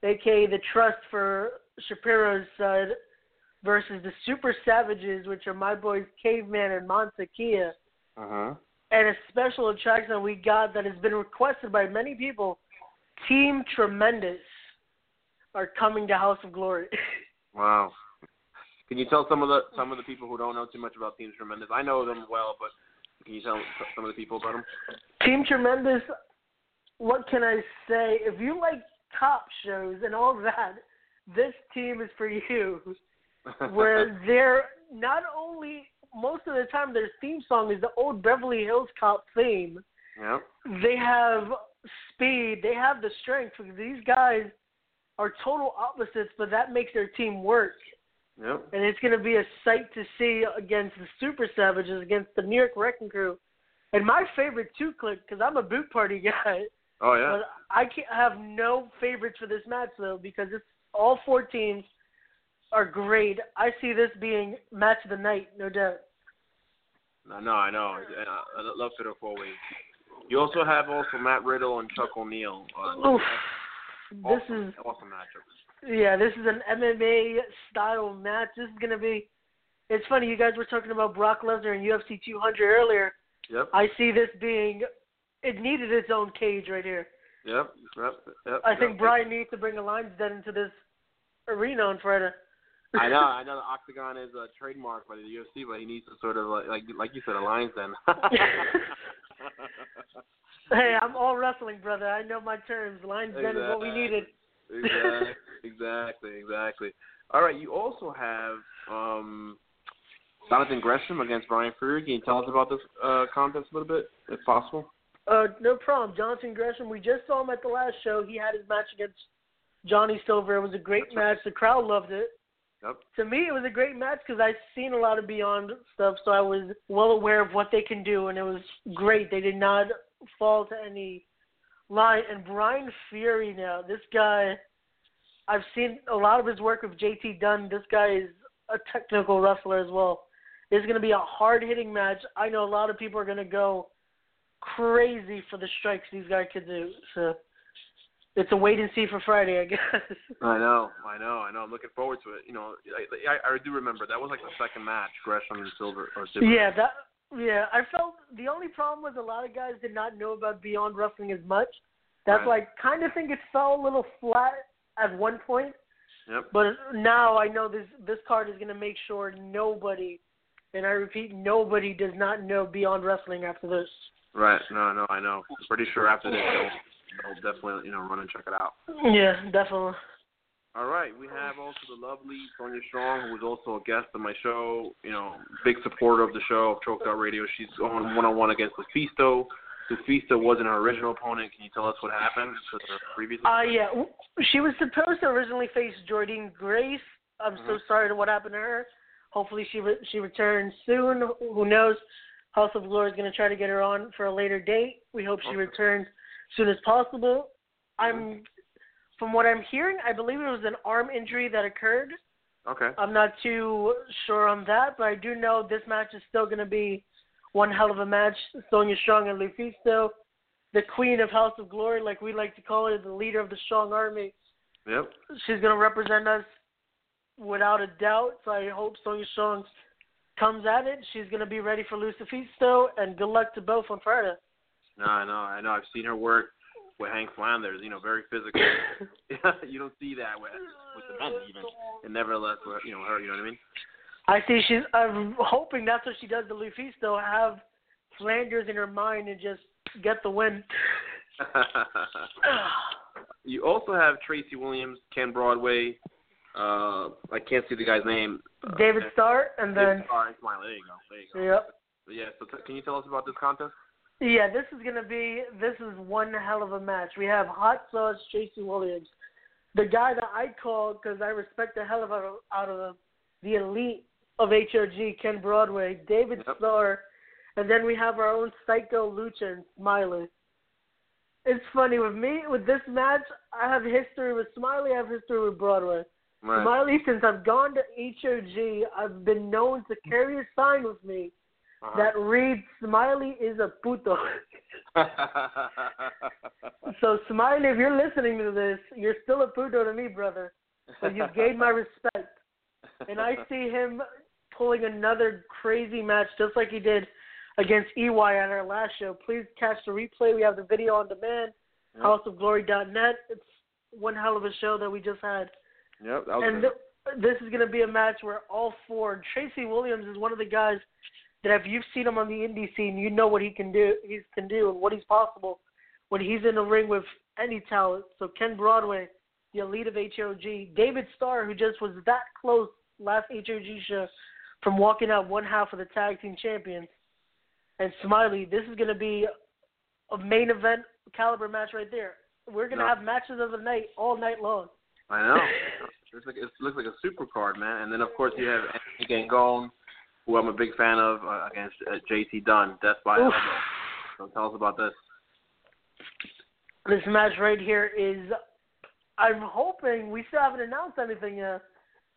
aka the Trust for Shapiro's side, versus the Super Savages, which are my boys Caveman and Mantequilla. Uh-huh. And a special attraction we got that has been requested by many people: Team Tremendous are coming to House of Glory. Wow. Can you tell some of the some of the people who don't know too much about Team Tremendous? I know them well, but can you tell some of the people about them? Team Tremendous, what can I say? If you like cop shows and all that, this team is for you. Where they're not only most of the time their theme song is the old Beverly Hills Cop theme. Yep. They have speed, they have the strength. These guys are total opposites, but that makes their team work. Yep. and it's going to be a sight to see against the Super Savages, against the New York Wrecking Crew. And my favorite two click, because I'm a boot party guy, Oh yeah. but I can't have no favorites for this match though, because it's all four teams are great. I see this being match of the night, no doubt. I know, I know. And I, I love Fatal Four Way. You also have also Matt Riddle and Chuck O'Neil. Uh, Oof. This is awesome matchup. Yeah, this is an MMA style match. This is going to be. It's funny you guys were talking about Brock Lesnar and UFC 200 earlier. Yep. I see this being. It needed its own cage right here. Yep. Yep. Yep. I think yep. Brian needs to bring a Lions Den into this arena on Friday. I know, I know. The Octagon is uh, a trademark by the UFC, but he needs to sort of like, like, like you said, a Lions Den. hey, I'm all wrestling, brother. I know my terms. Lions Den is what we needed. Exactly, exactly, exactly. All right, you also have um, Jonathan Gresham against Brian Fury. Can you tell us about this uh, contest a little bit, if possible? Uh, no problem. Jonathan Gresham. We just saw him at the last show. He had his match against Johnny Silver. It was a great That's right. match. The crowd loved it. Yep. To me, it was a great match because I've seen a lot of Beyond stuff, so I was well aware of what they can do, and it was great. They did not fall to any line. And Brian Fury, now this guy, I've seen a lot of his work with JT Dunn. This guy is a technical wrestler as well. It's going to be a hard hitting match. I know a lot of people are going to go crazy for the strikes these guys could do. So it's a wait and see for Friday, I guess. I know, I know, I know. I'm looking forward to it. You know, I, I, I do remember that was like the second match, Gresham and Silver or Silver. Yeah, that yeah. I felt the only problem was a lot of guys did not know about Beyond Wrestling as much. That's Right. why I kind of think it fell a little flat at one point. Yep. But now I know this this card is going to make sure nobody, and I repeat, nobody does not know Beyond Wrestling after this. Right. No, no, I know. I'm pretty sure after this, they'll, they'll definitely you know run and check it out. Yeah, definitely. All right, we have also the lovely Sonia Strong, who was also a guest on my show. You know, big supporter of the show of Choked Out Radio. She's on one on one against Lufisto. Sufista wasn't her original opponent. Can you tell us what happened to her previous? Uh, yeah. She was supposed to originally face Jordynne Grace. I'm so Mhm. sorry to what happened to her. Hopefully she re- she returns soon. Who knows? House of Glory is going to try to get her on for a later date. We hope she Okay. returns as soon as possible. I'm, from what I'm hearing, I believe it was an arm injury that occurred. Okay. I'm not too sure on that, but I do know this match is still going to be one hell of a match. Sonya Strong and Lufisto, the queen of House of Glory, like we like to call her, the leader of the Strong Army. Yep. She's going to represent us without a doubt. So I hope Sonya Strong comes at it. She's going to be ready for Lufisto, and good luck to both on Friday. No, I know. I know. I've seen her work with Hank Flanders. You know, very physical. you don't see that with with the men even. And nevertheless, you know her. You know what I mean? I see she's. I'm hoping that's what she does to Lufisto. Have Flanders in her mind and just get the win. you also have Tracy Williams, Ken Broadway. Uh, I can't see the guy's name. Uh, David Starr, and David then Starr, Smiley. There you go. There you go. yep. Yeah. So t- can you tell us about this contest? Yeah, this is gonna be this is one hell of a match. We have Hot Sauce Tracy Williams, the guy that I call because I respect the hell of out of, out of the, the elite of HOG, Ken Broadway, David Yep. Starr, and then we have our own Psycho Lucha and Smiley. It's funny with me with this match. I have history with Smiley. I have history with Broadway. Right. Smiley, since I've gone to HOG, I've been known to carry a sign with me Uh-huh. that reads "Smiley is a puto." so Smiley, if you're listening to this, you're still a puto to me, brother. But you've gained my respect, and I see him pulling another crazy match just like he did against EY on our last show. Please catch the replay. We have the video on demand. Yep. HouseofGlory.net. It's one hell of a show that we just had. Yep. That was And th- this is going to be a match where all four. Tracy Williams is one of the guys that if you've seen him on the indie scene, you know what he can do. He can do and what he's possible when he's in the ring with any talent. So Ken Broadway, the elite of HOG, David Starr, who just was that close last HOG show from walking out one half of the tag team champions, and Smiley. This is going to be a main event caliber match right there. We're going to No. have matches of the night all night long. I know. It's like it looks like a super card, man. And then of course you have Anthony Gangone, who I'm a big fan of, uh, against uh, JT Dunn, Death by Oof. Elbow. So tell us about this. this match right here is I'm hoping we still haven't announced anything yet,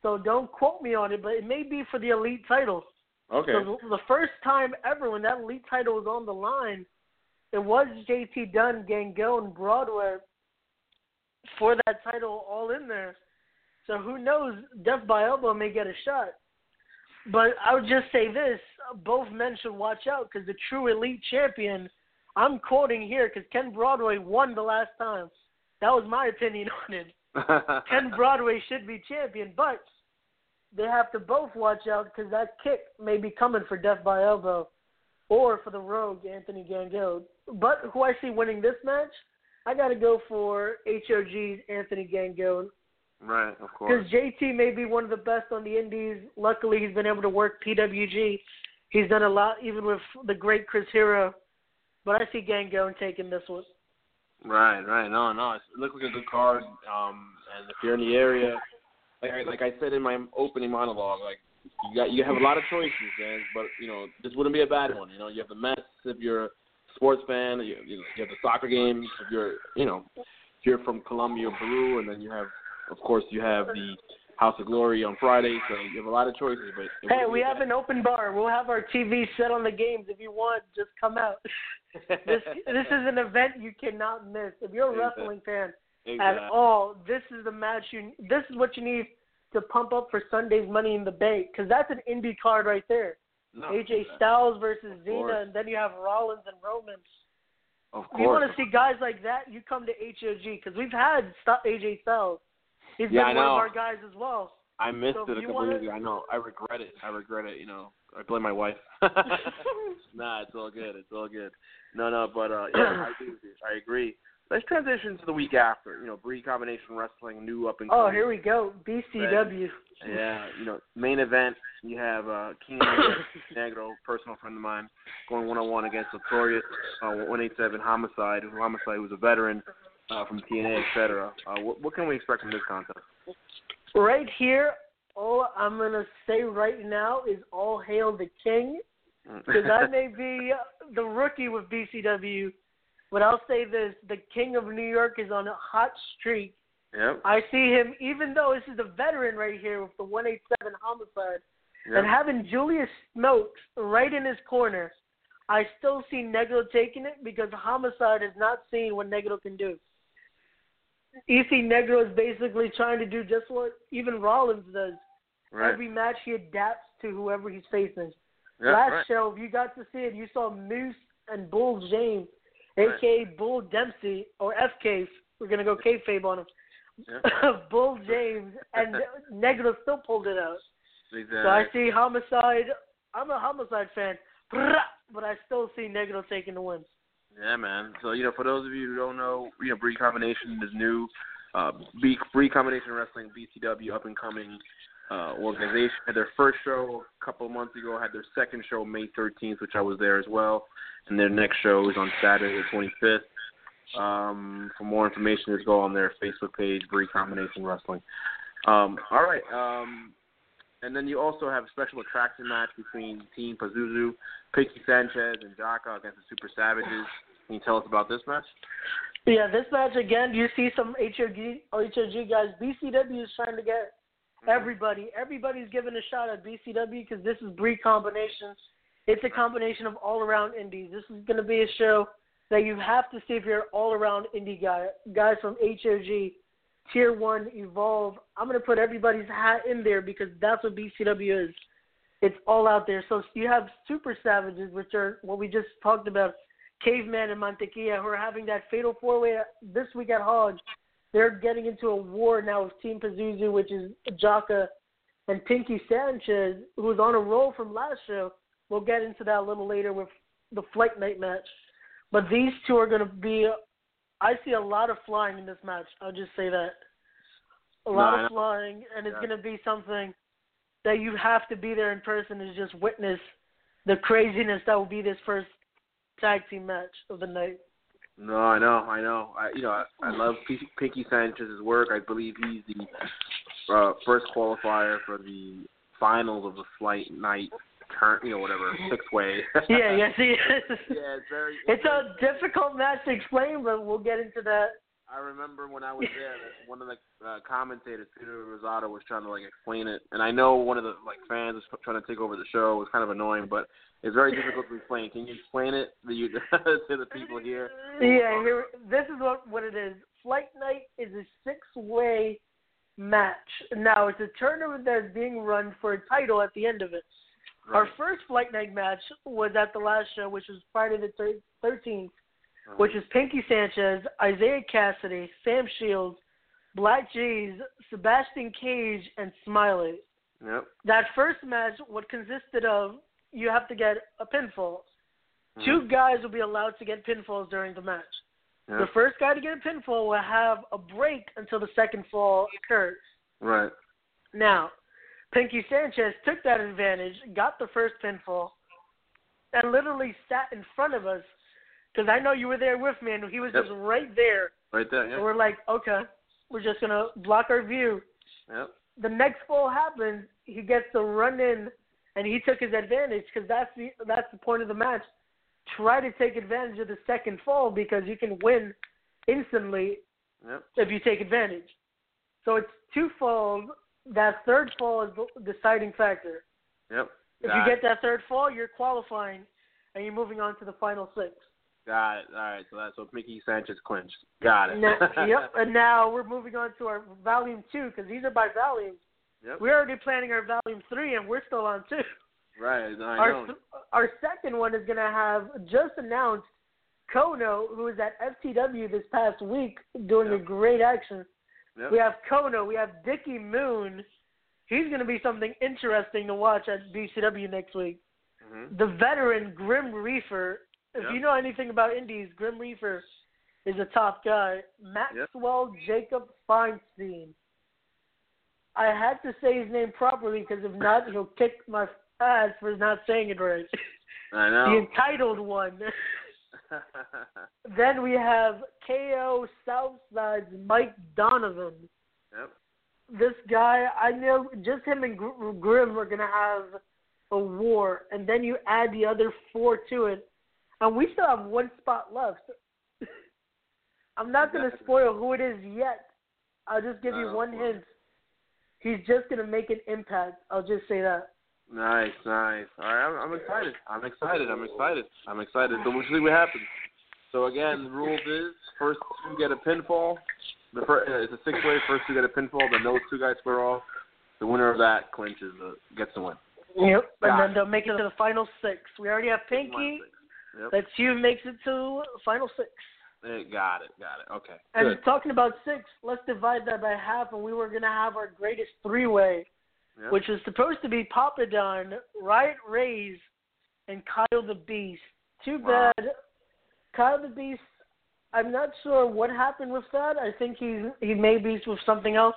so don't quote me on it, but it may be for the elite title. Okay. So the first time ever when that elite title was on the line, it was JT Dunn, Gangone, Broadway for that title all in there. So who knows? Death by Elbow may get a shot. But I would just say this: both men should watch out because the true elite champion. I'm quoting here because Ken Broadway won the last time. That was my opinion on it. Ken Broadway should be champion, but they have to both watch out because that kick may be coming for Death by Elbow or for the Rogue Anthony Gangone. But who I see winning this match, I got to go for HOG's Anthony Gangone right, of course. because. JT may be one of the best on the Indies. Luckily, he's been able to work PWG. He's done a lot, even with the great Chris Hero. But I see Gangone taking this one. Right, right. No, no. It looks like a good card. Um, and if you're in the area, like I, like I said in my opening monologue, like you got you have a lot of choices, man. But you know this wouldn't be a bad one. You know you have the Mets if you're a sports fan. You, you, you have the soccer games if you're you know if you're from Colombia or Peru, and then you have of course you have the House of Glory on Friday. So you have a lot of choices. But Hey, we have bad- an open bar. We'll have our TV set on the games. If you want, just come out. This this is an event you cannot miss. If you're a Exactly. wrestling fan at all, this is the match you. This is what you need to pump up for Sunday's Money in the Bank because that's an indie card right there. No, AJ Styles versus. Cena, and then you have Rollins and Roman. Of course. If you want to see guys like that, you come to HOG because we've had AJ Styles. He's Yeah, been I one know. of our guys as well. I missed So it a couple wanna- years ago. I know. I regret it. I regret it. You know, I blame my wife. nah, it's all good. It's all good. No, no, but uh, yeah, I agree. with you. I agree. let's transition to the week after. You know, Bree Combination Wrestling, new up and coming. Oh, here we go. BCW. Yeah, you know, main event. You have uh, King Negro, personal friend of mine, going one on one against Notorious uh, 187 Homicide, who Homicide who's a veteran uh, from TNA, etc. Uh, what, what can we expect from this contest? Right here, all I'm gonna say right now is all hail the king, because I may be the rookie with BCW, but I'll say this: the king of New York is on a hot streak. Yep. I see him, even though this is a veteran right here with the 187 homicide, yep. and having Julius Smokes right in his corner. I still see Negro taking it because Homicide has not seen what Negro can do. EC Negro is basically trying to do just what even Rollins does. right. Every match he adapts to whoever he's facing. Yep, Last right. show, if you got to see it, you saw Moose and Bull James, Right. aka Bull Dempsey or FK. We're gonna go kayfabe on him. Yeah. Bull James and Negro still pulled it out. Exactly. So I see Homicide. I'm a Homicide fan, but I still see Negro taking the win. Yeah, man. So you know, for those of you who don't know, you know, Bree Combination is new. Uh, B- Bree Combination Wrestling, BCW, up and coming uh, organization. Had their first show a couple of months ago. Had their second show May 13th, which I was there as well. And their next show is on Saturday the 25th. Um, for more information, just go on their Facebook page, Bree Combination Wrestling. Um, all right. Um, and then you also have a special attraction match between Team Pazuzu, Pinky Sanchez, and Jaka against the Super Savages. Can you tell us about this match? Yeah, this match again. You see some HOG HOG guys. BCW is trying to get mm-hmm. everybody. Everybody's giving a shot at BCW because this is Bree combination. It's a combination of all around indies. This is going to be a show that you have to see if you're an all around indie guy. Guys from HOG, Tier One, Evolve. I'm to put everybody's hat in there because that's what BCW is. It's all out there. So you have Super Savages, which are what we just talked about. Caveman and Mantequilla, who are having that fatal four way this week at HOG. They're getting into a war now with Team Pazuzu, which is Jaka and Pinky Sanchez, who's on a roll from last show. We'll get into that a little later with the Flight Night match. But these two are going to be. I see a lot of flying in this match. I'll just say that. A lot No, of flying, and it's Yeah. going to be something that you have to be there in person to just witness the craziness that will be this first tag team match of the night. No, I know, I know. I, you know, I, I love P- Pinky Sanchez's work. I believe he's the uh, first qualifier for the finals of the Flight Night, turn, you know, whatever six way. yeah, yes, he is. yeah, it's very. It's a difficult match to explain, but we'll get into that. I remember when I was there, one of the uh, commentators, Peter Rosado, was trying to like explain it, and I know one of the like fans was trying to take over the show. It was kind of annoying, but it's very difficult to explain. Can you explain it to, you, to the people here? Yeah, here, this is what what it is. Flight Night is a six-way match. Now it's a tournament that's being run for a title at the end of it. Our first Flight Night match was at the last show, which was Friday the 13th, Uh-huh. which is Pinky Sanchez, Isaiah Kassidy, Sam Shields, Black G's, Sebastian Cage, and Smiley. Yep. That first match, what consisted of, you have to get a pinfall. Mhm. Two guys will be allowed to get pinfalls during the match. Yep. The first guy to get a pinfall will have a break until the second fall occurs. Right. Now, Pinky Sanchez took that advantage, got the first pinfall, and literally sat in front of us. Because I know you were there with me, and he was Yep. just right there. Right there. And we're like, okay, we're just gonna block our view. Yep. The next fall happens, he gets the run in, and he took his advantage because that's the that's the point of the match. Try to take advantage of the second fall because you can win instantly Yep. if you take advantage. So it's two falls. That third fall is the deciding factor. Yep. If Got you it. get that third fall, you're qualifying, and you're moving on to the final six. Got it. All right. So that's so Pinky Sanchez clinched. Got it. Now, yep. And now we're moving on to our volume two because these are by volumes. Yep. We're already planning our volume three, and we're still on two. Right. I Our know. our second one is going to have just announced Kono, who was at FTW this past week doing a great action. Yep. We have Kono. We have Dickie Moon. He's going to be something interesting to watch at BCW next week. Mhm. The veteran Grim Reaper. If Yep. you know anything about indies, Grim Reaper is a top guy. Maxwell Jacob Feinstein. I had to say his name properly because if not, he'll kick my ass for not saying it right. I know. the entitled one. then we have KO Southside's Mike Donovan. yep. This guy, I know, just him and Gr- Grim are gonna have a war, and then you add the other four to it, and we still have one spot left. I'm not gonna spoil who it is yet. I'll just give you No, one hint. He's just gonna make an impact. I'll just say that. Nice, nice. All right, I'm, I'm excited. I'm excited. I'm excited. I'm excited. So we'll see what happens. So again, the rules is first two get a pinfall. The first, uh, it's a six way. First two get a pinfall. Then those two guys square off. The winner of that clinches, uh, gets the win. Yep. And then it. they'll make it to the final six. We already have Pinky. Yep. Let's who makes it to final six. Eh, got it. Got it. Okay. And Good. talking about six, let's divide that by half, and we were gonna have our greatest three-way, Which was supposed to be Papadon, Riot Rays, and Kyle the Beast. Too Wow. bad, Kyle the Beast. I'm not sure what happened with that. I think he he may be with something else,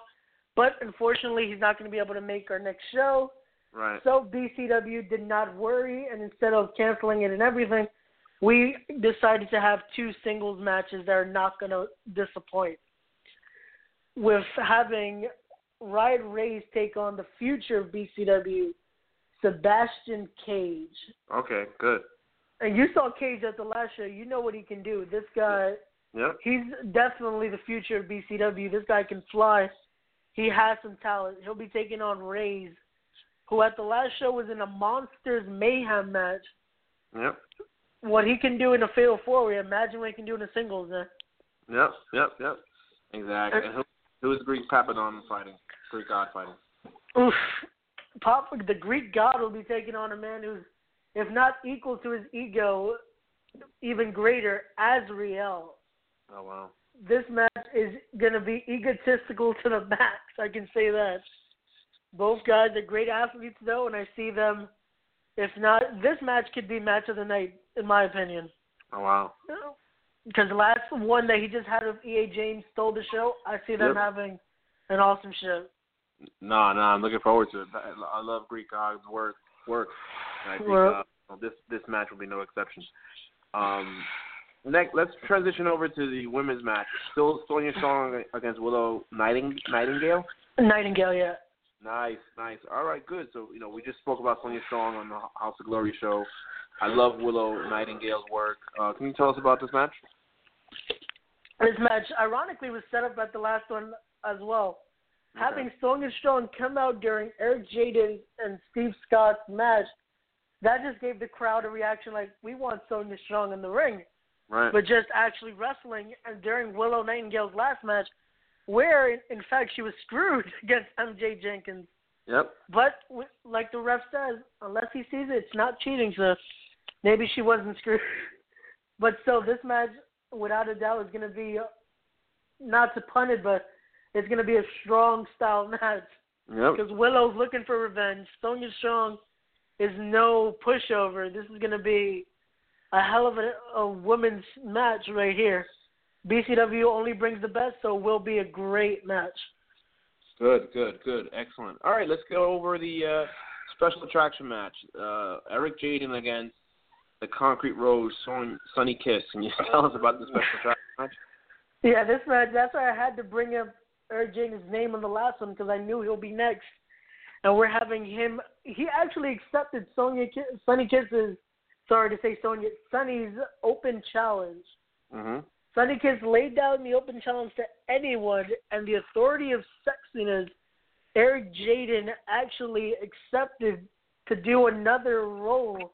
but unfortunately, he's not going to be able to make our next show. right. So BCW did not worry, and instead of canceling it and everything, we decided to have two singles matches that are not going to disappoint. With having Riot Rays take on the future of BCW, Sebastian Cage. Okay. Good. And you saw Cage at the last show. You know what he can do. This guy, Yep. he's definitely the future of BCW. This guy can fly. He has some talent. He'll be taking on Rays, who at the last show was in a Monsters Mayhem match. Yep. What he can do in a Fatal Four we imagine what he can do in a singles. Uh, Yep. Yep. Yep. Exactly. And who, who is Greek Papadon fighting? Greek God fighting. oof. Pop, the Greek God will be taking on a man who's, if not equal to his ego, even greater, Azrael. Oh wow. this match is going to be egotistical to the max. I can say that. Both guys are great athletes, though, and I see them. If not, this match could be match of the night, in my opinion. Oh wow. Because the last one that he just had with EA James stole the show. I see them Yep. having an awesome show. No, no, I'm looking forward to it. I, love Greek God's work. Work. And I think Well- uh, this this match will be no exception. Um, next, let's transition over to the women's match. Still Sonya Strong against Willow Nighting, Nightingale. Nightingale, yeah. Nice, nice. All right, good. So you know, we just spoke about Sonya Strong on the House of Glory show. I love Willow Nightingale's work. Uh, can you tell us about this match? This match, ironically, was set up at the last one as well. Having Sonya Strong come out during Eric Jaden and Steve Scott's match, that just gave the crowd a reaction like, we want Sonya Strong in the ring. Right. But just actually wrestling, and during Willow Nightingale's last match, where, in, fact, she was screwed against MJ Jenkins. Yep. But, like the ref says, unless he sees it, it's not cheating, so maybe she wasn't screwed. but so this match, without a doubt, is going to be, uh, not to pun it, but it's going to be a strong style match Yep. because Willow's looking for revenge. Sonya Strong is no pushover. This is going to be a hell of a, a women's match right here. BCW only brings the best, so it will be a great match. Good, good, good, excellent. All right, let's go over the uh, special attraction match. Uh, Eric Jaden against the Concrete Rose, Son- Sunny Kiss. Can you tell us about the special attraction match? Yeah, this match, that's why I had to bring up Eric Jaden's name on the last one because I knew he'll be next. And we're having him, he actually accepted Sonya, Sunny Kiss's, sorry to say Sonya, Sunny's open challenge. Mm-hmm. Sunny Kiss laid down the open challenge to anyone, and the authority of sexiness, Eric Jaden actually accepted to do another role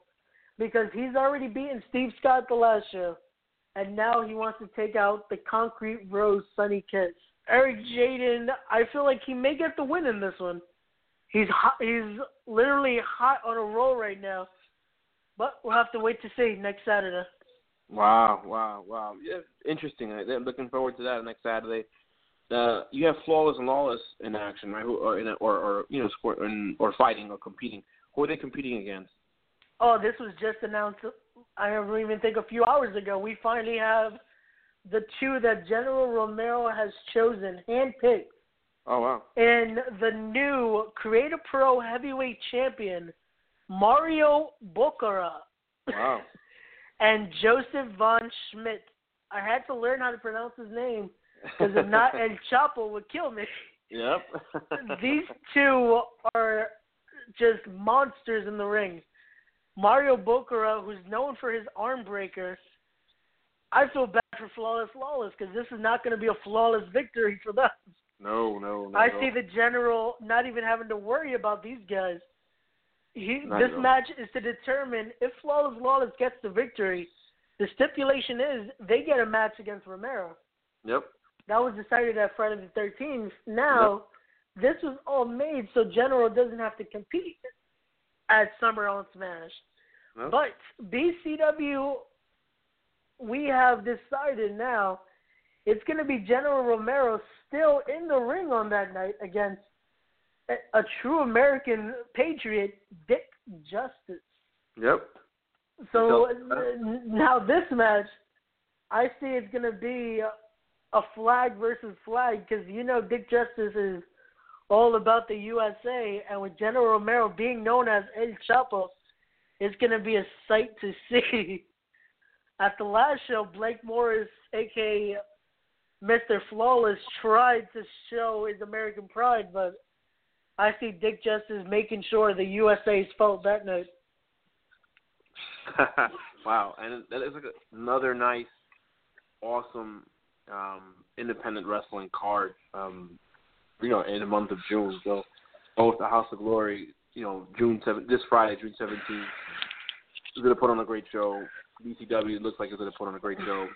because he's already beaten Steve Scott the last show, and now he wants to take out the Concrete Rose Sunny Kiss. Eric Jaden, I feel like he may get the win in this one. He's hot, he's literally hot on a roll right now, but we'll have to wait to see next Saturday. Wow, wow, wow. Yeah, interesting. I'm looking forward to that next Saturday. Uh, you have flawless and lawless in action, right? Who or in a, or or you know sport in, or fighting or competing. Who are they competing against? Oh, this was just announced. I don't even think a few hours ago. We finally have the two that General Romero has chosen, handpicked, Oh wow. and the new Creator Pro Heavyweight Champion, Mario Boccara, Wow. and Joseph Von Schmidt. I had to learn how to pronounce his name because if not, El Chapo would kill me. Yep. These two are just monsters in the ring. Mario Boccara, who's known for his arm breaker, I feel bad for Flawless Flawless because this is not going to be a flawless victory for them. No, no, no. I see the general not even having to worry about these guys. He, this match is to determine if Flawless Lawless gets the victory. The stipulation is they get a match against Romero. Yep. That was decided at Friday the 13th. Now, this was all made so General doesn't have to compete at Summer on Smash. Yep. But BCW, we have decided now it's going to be General Romero still in the ring on that night against a, true American patriot, Dick Justice. Yep. So So- uh, now this match, I see it's going to be a flag versus flag because you know Dick Justice is all about the USA, and with General Romero being known as El Chapo, it's going to be a sight to see. At the last show, Blake Morris, aka Mr. Flawless, tried to show his American pride, but I see Dick Justice making sure the USA's felt that night. wow, and that is like another nice, awesome, um, independent wrestling card. Um, you know, in the month of June. So, both the House of Glory, you know, June seven, this Friday, June seventeenth, is going to put on a great show. BCW looks like it's going to put on a great show.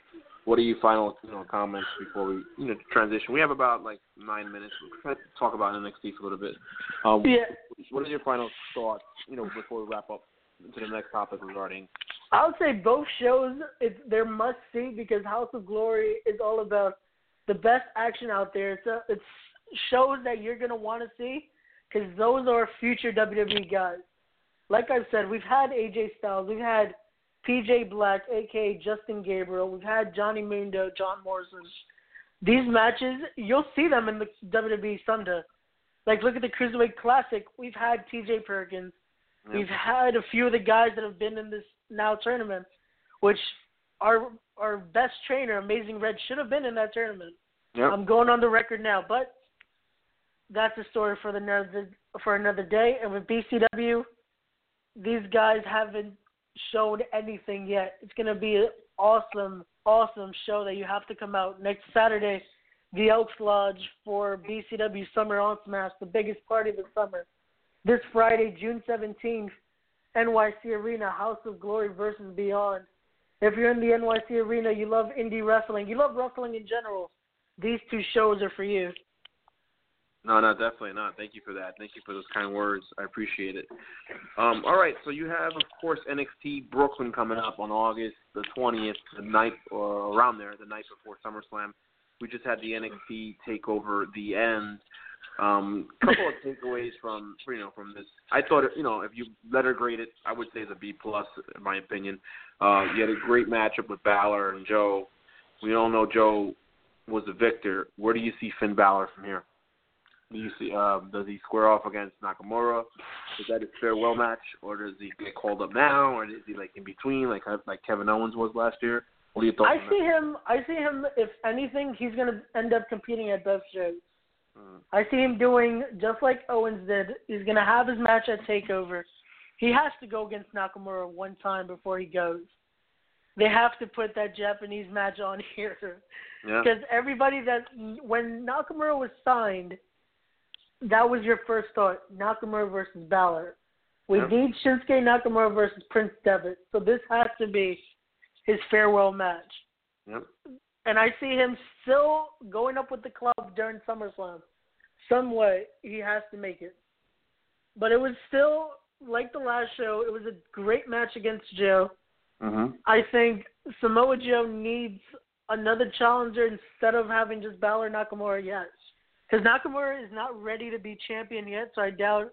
What are your final, you know, comments before we, you know, transition? We have about like nine minutes. We'll talk about NXT for a little bit. Um, Yeah, What are your final thoughts, you know, before we wrap up to the next topic regarding? I would say both shows it's they're must see because House of Glory is all about the best action out there. It's a, it's shows that you're gonna want to see because those are future WWE guys. Like I said, we've had AJ Styles, we've had PJ Black, aka Justin Gabriel, we've had Johnny Mundo, John Morrison. These matches, you'll see them in the WWE Sunday. Like look at the Cruiserweight Classic. We've had TJ Perkins. We've had a few of the guys that have been in this now tournament, which our our best trainer, Amazing Red, should have been in that tournament. Yep. I'm going on the record now, but that's a story for the for another day. And with BCW, these guys haven't shown anything yet. It's going to be an awesome, awesome show that you have to come out next Saturday, the Elks Lodge for BCW Summer on Smash, the biggest party of the summer. This Friday, June 17th, NYC Arena, House of Glory versus Beyond. If you're in the NYC Arena, you love indie wrestling, you love wrestling in general, these two shows are for you. No, no, definitely not. Thank you for that. Thank you for those kind words. I appreciate it. Um, all right, so you have, of course, NXT Brooklyn coming up on August the 20th, the night or around there, the night before SummerSlam. We just had the NXT takeover the end. Um, couple of takeaways from you know from this. I thought you know if you letter grade it, I would say it's a B plus in my opinion. Uh, you had a great matchup with Balor and Joe. We all know Joe was the victor. Where do you see Finn Balor from here? Do you see? Um, does he square off against Nakamura? Is that his farewell match, or does he get called up now, or is he like in between, like like Kevin Owens was last year? What are your thoughts? I see him. I see him. If anything, he's going to end up competing at both shows. Mm. I see him doing just like Owens did. He's going to have his match at Takeover. He has to go against Nakamura one time before he goes. They have to put that Japanese match on here Yeah. because everybody that when Nakamura was signed, that was your first thought: Nakamura versus Balor. We Yep. need Shinsuke Nakamura versus Prince Devitt, so this has to be his farewell match. Yep. And I see him still going up with the club during SummerSlam. Some way he has to make it. But it was still like the last show. It was a great match against Joe. Mhm. I think Samoa Joe needs another challenger instead of having just Balor Nakamura yet. Because Nakamura is not ready to be champion yet, so I doubt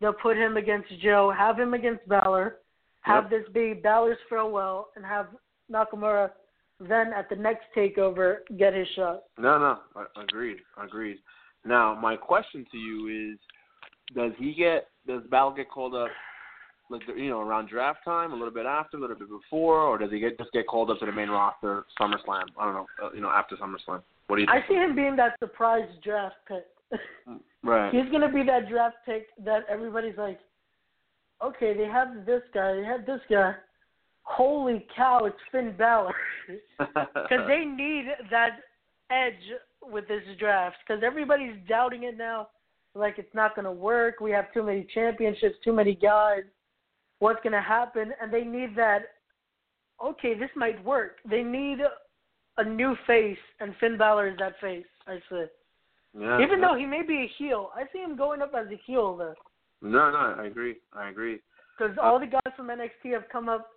they'll put him against Joe, have him against Balor, have Yep. this be Balor's farewell, and have Nakamura then at the next takeover get his shot. No, no, I, agreed, agreed. Now, my question to you is: Does he get? Does Balor get called up? Like you know, around draft time, a little bit after, a little bit before, or does he get just get called up to the main roster SummerSlam? I don't know. Uh, you know, after SummerSlam. What do you? Think? I see him being that surprise draft pick. right. He's gonna be that draft pick that everybody's like, okay, they have this guy, they have this guy. Holy cow, it's Finn Balor. Because they need that edge with this draft. Because everybody's doubting it now. Like it's not going to work. We have too many championships, too many guys. What's going to happen? And they need that. Okay, this might work. They need a new face, and Finn Balor is that face. I say. Yeah, Even yeah. though he may be a heel, I see him going up as a heel though. No, no, I agree. I agree. Because uh, all the guys from NXT have come up.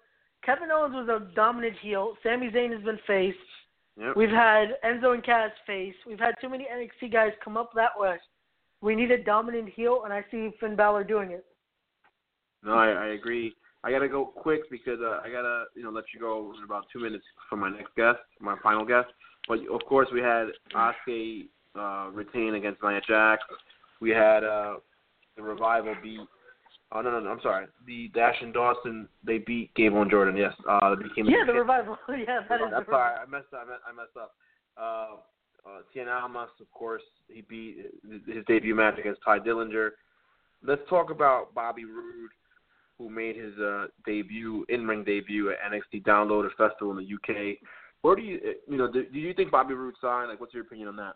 Kevin Owens was a dominant heel. Sami Zayn has been face. Yep. We've had Enzo and Cass face. We've had too many NXT guys come up that way. We need a dominant heel, and I see Finn Balor doing it. No, I, I agree. I gotta go quick because uh, I gotta, you know, let you go in about two minutes for my next guest, my final guest. But of course, we had Asuka uh, retain against Nia Jax. We had uh, the revival beat. Oh no, no, no, I'm sorry. The Dash and Dawson they beat Gable and Jordan. Yes, uh, they became. Yeah, the revival. yeah, that is. I'm sorry, I messed up. I messed- up. Uh, uh, Cien Almas, of course, he beat his debut match against Tye Dillinger. Let's talk about Bobby Roode, who made his uh, debut, in-ring debut at NXT Downloaded Festival in the UK. Where do you, you know, do, do you think Bobby Roode signed? Like, what's your opinion on that?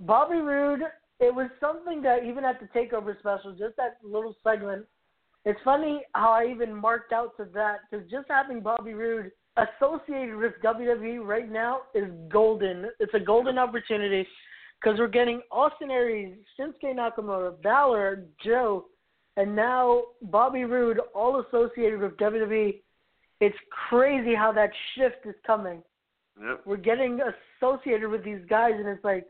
Bobby Roode, it was something that even at the Takeover special, just that little segment, it's funny how I even marked out to that because just having Bobby Roode associated with WWE right now is golden. It's a golden opportunity because we're getting Austin Aries, Shinsuke Nakamura, Balor, Joe, and now Bobby Roode all associated with WWE. It's crazy how that shift is coming. Yep. We're getting associated with these guys, and it's like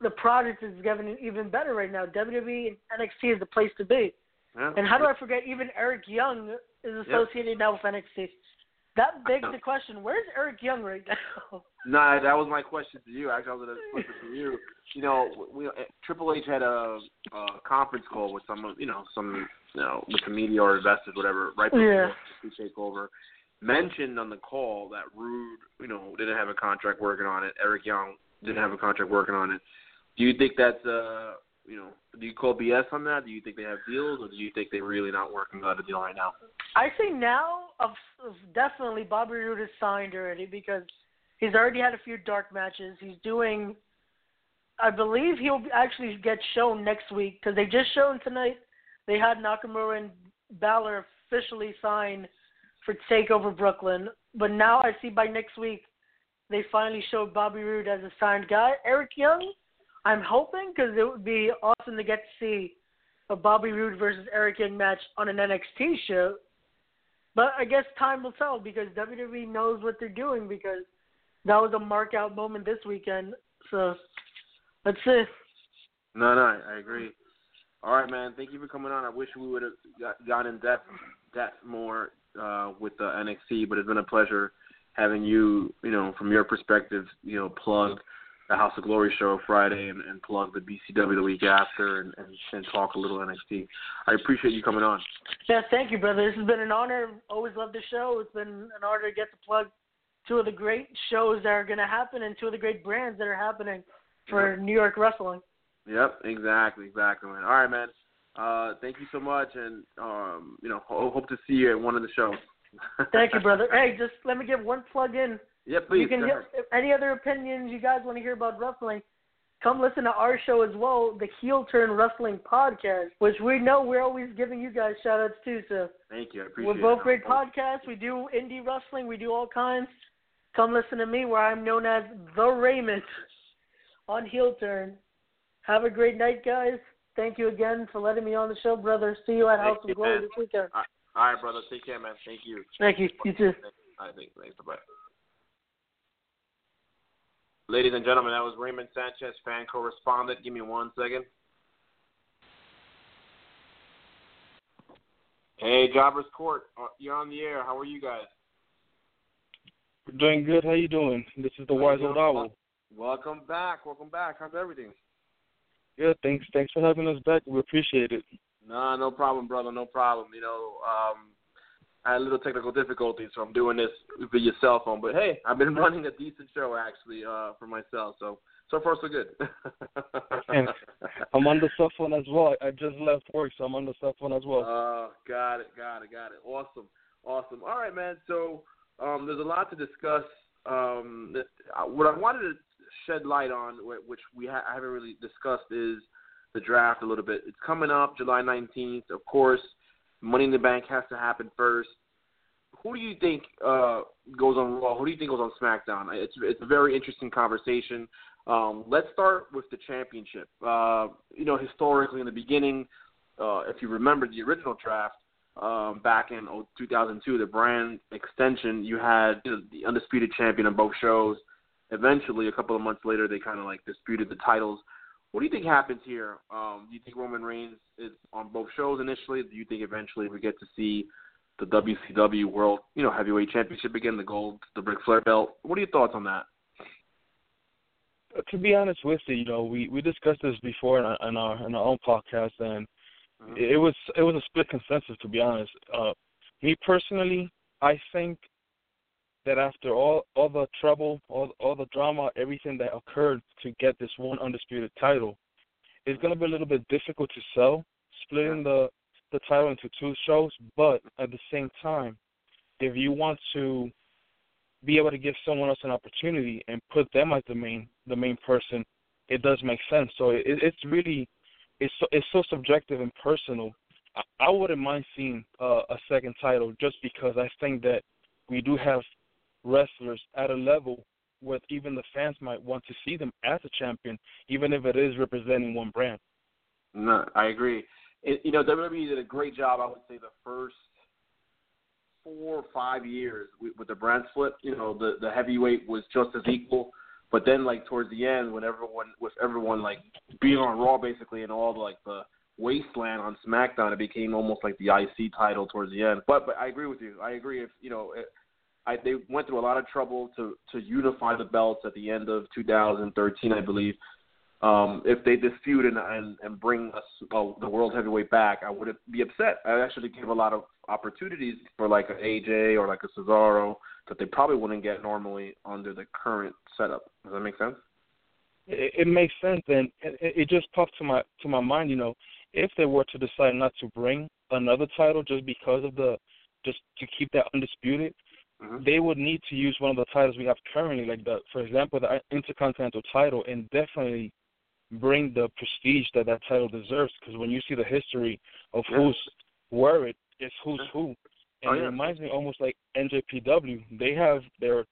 the product is getting even better right now. WWE and NXT is the place to be. Yeah. And how do I forget? Even Eric Young is associated now with NXT. That begs the question: Where's Eric Young right now? No, that was my question to you. Actually, I was going to flip it to you. You know, we, Triple H had a, a conference call with some, you know, some, you know, with the media or investors, whatever, right before Yeah. the takeover. Mentioned on the call that Roode, you know, didn't have a contract working on it. Eric Young didn't have a contract working on it. Do you think that's, uh, you know, do you call BS on that? Do you think they have deals, or do you think they're really not working out a deal right now? I say now, of, of definitely Bobby Roode is signed already because he's already had a few dark matches. He's doing, I believe he'll actually get shown next week because they just shown tonight. They had Nakamura and Balor officially signed for Takeover Brooklyn, but now I see by next week they finally showed Bobby Roode as a signed guy. Eric Young, I'm hoping because it would be awesome to get to see a Bobby Roode versus Eric Young match on an NXT show. But I guess time will tell because WWE knows what they're doing because that was a mark out moment this weekend. So let's see. No, no, I, agree. All right, man. Thank you for coming on. I wish we would have got, gone in depth, depth more uh, with the NXT, but it's been a pleasure having you, you know, from your perspective, you know, plug the House of Glory show Friday and, and plug the BCW the week after and, and, and talk a little NXT. I appreciate you coming on. Yeah, thank you, brother. This has been an honor. Always love the show. It's been an honor to get to plug two of the great shows that are going to happen and two of the great brands that are happening for New York wrestling. Yep, exactly, exactly, man. All right, man. Uh, thank you so much, and um, you know, ho- hope to see you at one of the shows. Thank you, brother. Hey, just let me give one plug in. Yeah, please. you can go get ahead. if any other opinions you guys want to hear about wrestling. Come listen to our show as well, the Heel Turn Wrestling Podcast, which we know we're always giving you guys shout outs too. So Thank you. I appreciate it. we're both great podcasts. We do indie wrestling. We do all kinds. Come listen to me, where I'm known as the Raymond on Heel Turn. Have a great night, guys. Thank you again for letting me on the show, brother. See you at House of Glory this weekend. All right, brother. Take care, man. Thank you. Thank you. You too. I think. Thanks. Bye. Ladies and gentlemen, that was Raymond Sanchez, fan correspondent. Give me one second. Hey, Jobbers Court, uh, you're on the air. How are you guys? Doing good. How you doing? This is the Wise Old Owl. Welcome back. Welcome back. How's everything? Good. Thanks. Thanks for having us back. We appreciate it. Nah, no problem, brother. No problem. You know, um, I had a little technical difficulties, so I'm doing this via cell phone. But hey, I've been running a decent show actually uh, for myself. So so far so good. and I'm on the cell phone as well. I just left work, so I'm on the cell phone as well. Uh, got it, got it, got it. Awesome, awesome. All right, man. So um, there's a lot to discuss. Um, uh, what I wanted to shed light on, which we ha- I haven't really discussed, is the draft a little bit. It's coming up July 19th. Of course, Money in the Bank has to happen first. Who do you think uh, goes on Raw? Who do you think goes on SmackDown? It's it's a very interesting conversation. Um, let's start with the championship. Uh, you know, historically in the beginning, uh, if you remember the original draft um, back in 2002, the brand extension, you had you know, the undisputed champion on both shows. Eventually, a couple of months later, they kind of like disputed the titles. What do you think happens here? Um, do you think Roman Reigns is on both shows initially? Do you think eventually we get to see the WCW World, you know, Heavyweight Championship again, the gold, the Ric Flair belt? What are your thoughts on that? to be honest with you, you know, we we discussed this before in our in our, in our own podcast, and mm-hmm. it was it was a split consensus. To be honest, uh, me personally, I think that after all all the trouble, all all the drama, everything that occurred to get this one undisputed title, it's going to be a little bit difficult to sell, splitting the the title into two shows. But at the same time, if you want to be able to give someone else an opportunity and put them as the main the main person, it does make sense. So it, it's really it's so, it's so subjective and personal. I, I wouldn't mind seeing uh, a second title just because I think that we do have wrestlers at a level where even the fans might want to see them as a champion, even if it is representing one brand. No, I agree. It, you know, WWE did a great job. I would say the first four or five years with, with the brand split, you know, the the heavyweight was just as equal. But then, like towards the end, when everyone with everyone like being on Raw basically and all the, like the wasteland on SmackDown, it became almost like the IC title towards the end. But but I agree with you. I agree. If you know, I they went through a lot of trouble to to unify the belts at the end of 2013, I believe um, if they dispute and, and, and bring us the world heavyweight back, I would be upset. I actually give a lot of opportunities for like an AJ or like a Cesaro that they probably wouldn't get normally under the current setup. Does that make sense? It, it makes sense, and it, it just popped to my to my mind. You know, if they were to decide not to bring another title just because of the just to keep that undisputed, mm-hmm. they would need to use one of the titles we have currently, like the, for example, the Intercontinental title, and definitely bring the prestige that that title deserves. Because when you see the history of yeah. who's wore it, it's who's yeah. who, and oh, yeah. it reminds me almost like NJPW. They have their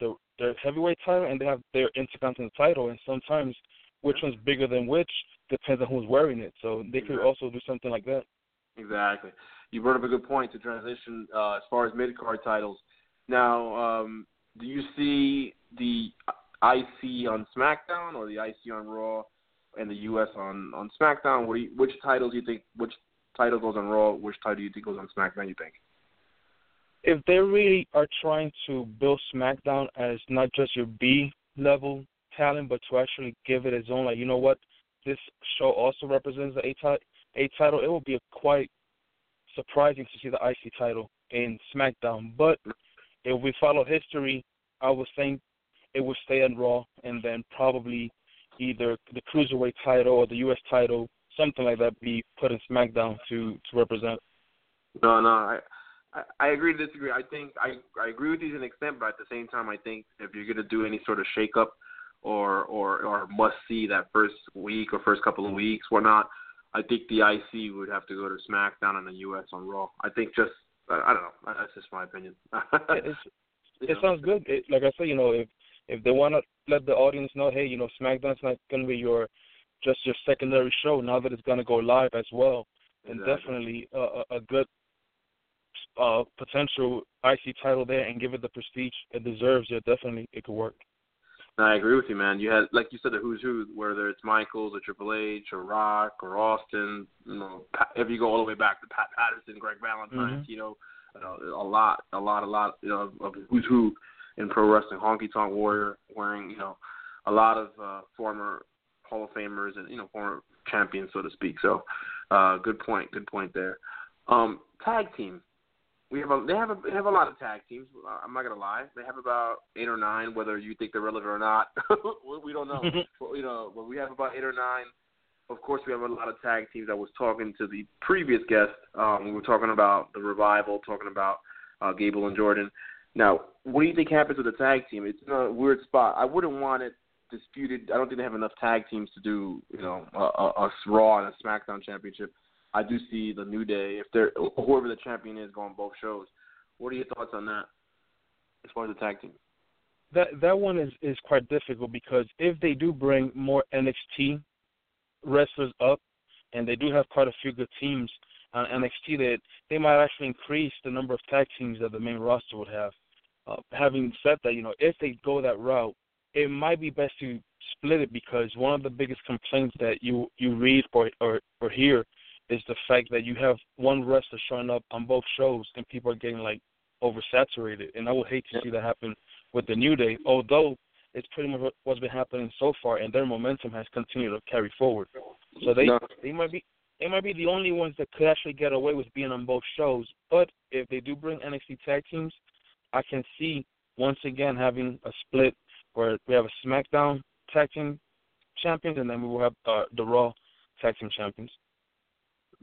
their their heavyweight title and they have their intercontinental title, and sometimes which one's bigger than which depends on who's wearing it. So they could also do something like that. Exactly. You brought up a good point to transition uh, as far as mid card titles. Now, um, do you see the IC on SmackDown or the IC on Raw and the U.S. on on SmackDown. What you, which titles do you think? Which title goes on Raw? Which title do you think goes on SmackDown? You think? If they really are trying to build SmackDown as not just your B level talent, but to actually give it its own, like you know what, this show also represents the A, a title. It will be quite surprising to see the IC title in SmackDown. But if we follow history, I would think it would stay on Raw, and then probably either the cruiserweight title or the U.S. title, something like that, be put in SmackDown to to represent. No, no, I I, I agree to disagree. I think I I agree with you to an extent, but at the same time, I think if you're going to do any sort of shakeup or or or must see that first week or first couple of weeks, whatnot, I think the IC would have to go to SmackDown and the US on Raw. I think just I don't know. That's just my opinion. it, it sounds good. It, like I said, you know, if if they want to let the audience know, hey, you know, SmackDown's not going to be your just your secondary show now that it's going to go live as well, and exactly. definitely a, a good uh, potential IC title there and give it the prestige it deserves. Yeah, definitely it could work. I agree with you, man. You had, like you said, the who's who, whether it's Michaels or Triple H or Rock or Austin. You know, if you go all the way back to Pat Patterson, Greg Valentine, mm-hmm. you know, uh, a lot, a lot, a lot, you know, of who's who in pro wrestling. Honky Tonk Warrior wearing you know a lot of uh, former Hall of Famers and you know former champions, so to speak. So, uh, good point. Good point there. Um, tag team. We have a they have a they have a lot of tag teams. I'm not gonna lie. They have about eight or nine. Whether you think they're relevant or not, we don't know. but, you know, but we have about eight or nine. Of course, we have a lot of tag teams. I was talking to the previous guest. Um, we were talking about the revival, talking about uh, Gable and Jordan. Now, what do you think happens with the tag team? It's in a weird spot. I wouldn't want it disputed. I don't think they have enough tag teams to do, you know, a, a, a Raw and a SmackDown championship. I do see the New Day if they're whoever the champion is going both shows. What are your thoughts on that as far as the tag team? That that one is is quite difficult because if they do bring more NXT wrestlers up, and they do have quite a few good teams on NXT, that they might actually increase the number of tag teams that the main roster would have. Uh, having said that, you know, if they go that route, it might be best to split it because one of the biggest complaints that you you read or or, or hear is the fact that you have one wrestler showing up on both shows and people are getting like oversaturated. And I would hate to see that happen with the New Day, although it's pretty much what's been happening so far, and their momentum has continued to carry forward. So they No. they might be they might be the only ones that could actually get away with being on both shows. But if they do bring NXT tag teams, I can see once again having a split where we have a SmackDown tag team champions, and then we will have uh, the Raw tag team champions.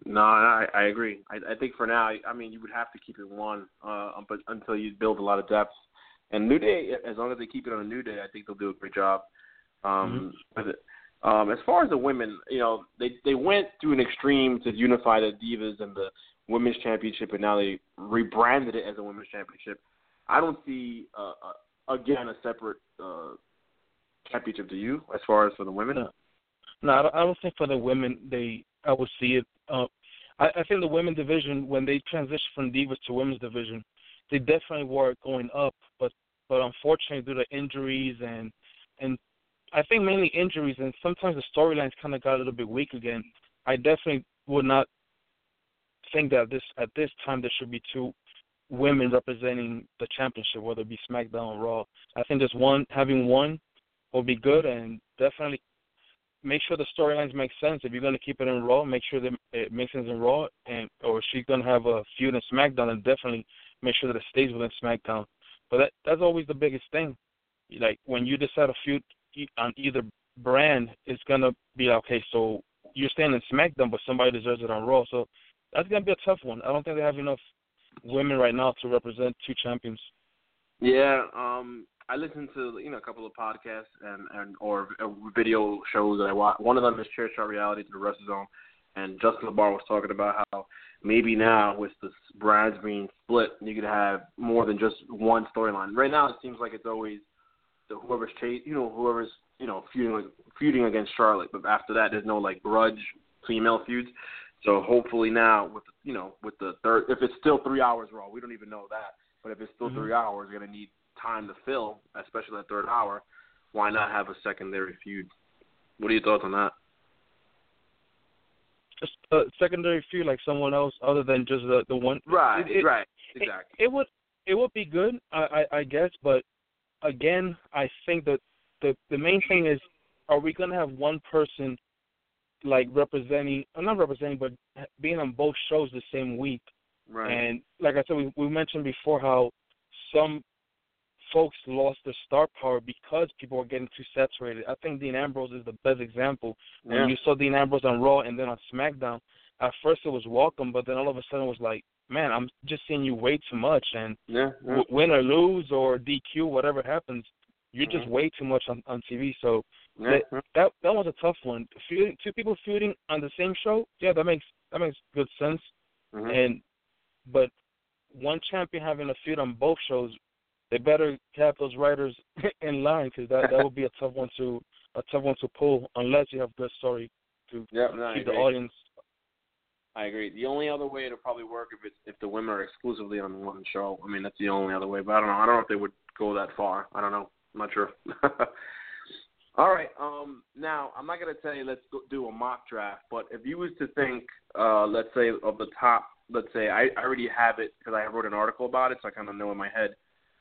No, I, I agree. I, I think for now, I, mean, you would have to keep it one, uh, but until you build a lot of depth. And New Day, as long as they keep it on a New Day, I think they'll do a great job um, with it. Um, as far as the women, you know, they they went through an extreme to unify the Divas and the Women's Championship, and now they rebranded it as a Women's Championship. I don't see uh, uh, again a separate uh, championship. Do you, as far as for the women? No. No, I don't think for the women they I would see it. Uh, I, I think the women division when they transitioned from divas to women's division, they definitely were going up, but but unfortunately due to injuries and and I think mainly injuries and sometimes the storylines kind of got a little bit weak again. I definitely would not think that this at this time there should be two women representing the championship, whether it be SmackDown or Raw. I think just one having one will be good and definitely make sure the storylines make sense. If you're to keep it in Raw, make sure that it makes sense in Raw, and or she's to have a feud in SmackDown, and definitely make sure that it stays within SmackDown. But that that's always the biggest thing. Like when you decide a feud on either brand, it's to be okay. So you're staying in SmackDown, but somebody deserves it on Raw. So that's to be a tough one. I don't think they have enough women right now to represent two champions. Yeah, um, I listen to you know a couple of podcasts and and or uh, video shows that I watch. One of them is Chair Shot Reality to the Wrestle Zone, and Justin LaBar was talking about how maybe now with the brands being split, you could have more than just one storyline. Right now, it seems like it's always the whoever's chase, you know, whoever's you know feuding feuding against Charlotte. But after that, there's no like grudge female feuds. So hopefully now with the, you know with the third, if it's still three hours raw, we don't even know that. But if it's still Mhm. three hours, you're gonna need time to fill, especially that third hour. Why not have a secondary feud? What are your thoughts on that? Just a secondary feud like someone else other than just the the one. Right, It- it- right, It- exactly. It, would it would be good, I, I I guess, but again, I think that the the main thing is, are we gonna have one person like representing, uh, not representing, but being on both shows the same week? right. And like I said, we we mentioned before how some folks lost their star power because people were getting too saturated. I think Dean Ambrose is the best example. When you saw Dean Ambrose on Raw and then on SmackDown, at first it was welcome, but then all of a sudden it was like, man, I'm just seeing you way too much, and yeah, yeah. w- win or lose or DQ, whatever happens, you're just Mhm. way too much on on TV. So yeah. that that was a tough one. Feuding, two people feuding on the same show, yeah, that makes that makes good sense. Mhm. And but one champion having a feud on both shows, they better have those writers in line because that that would be a tough one to a tough one to pull unless you have good story to Yep, no, keep the audience. I agree. The only other way it'll probably work if it's if the women are exclusively on one show. I mean, that's the only other way. But I don't know. I don't know if they would go that far. I don't know. I'm not sure. All right. Um. Now I'm not gonna tell you let's go do a mock draft, but if you was to think, uh, let's say of the top, let's say I, I already have it because I wrote an article about it, so I kind of know in my head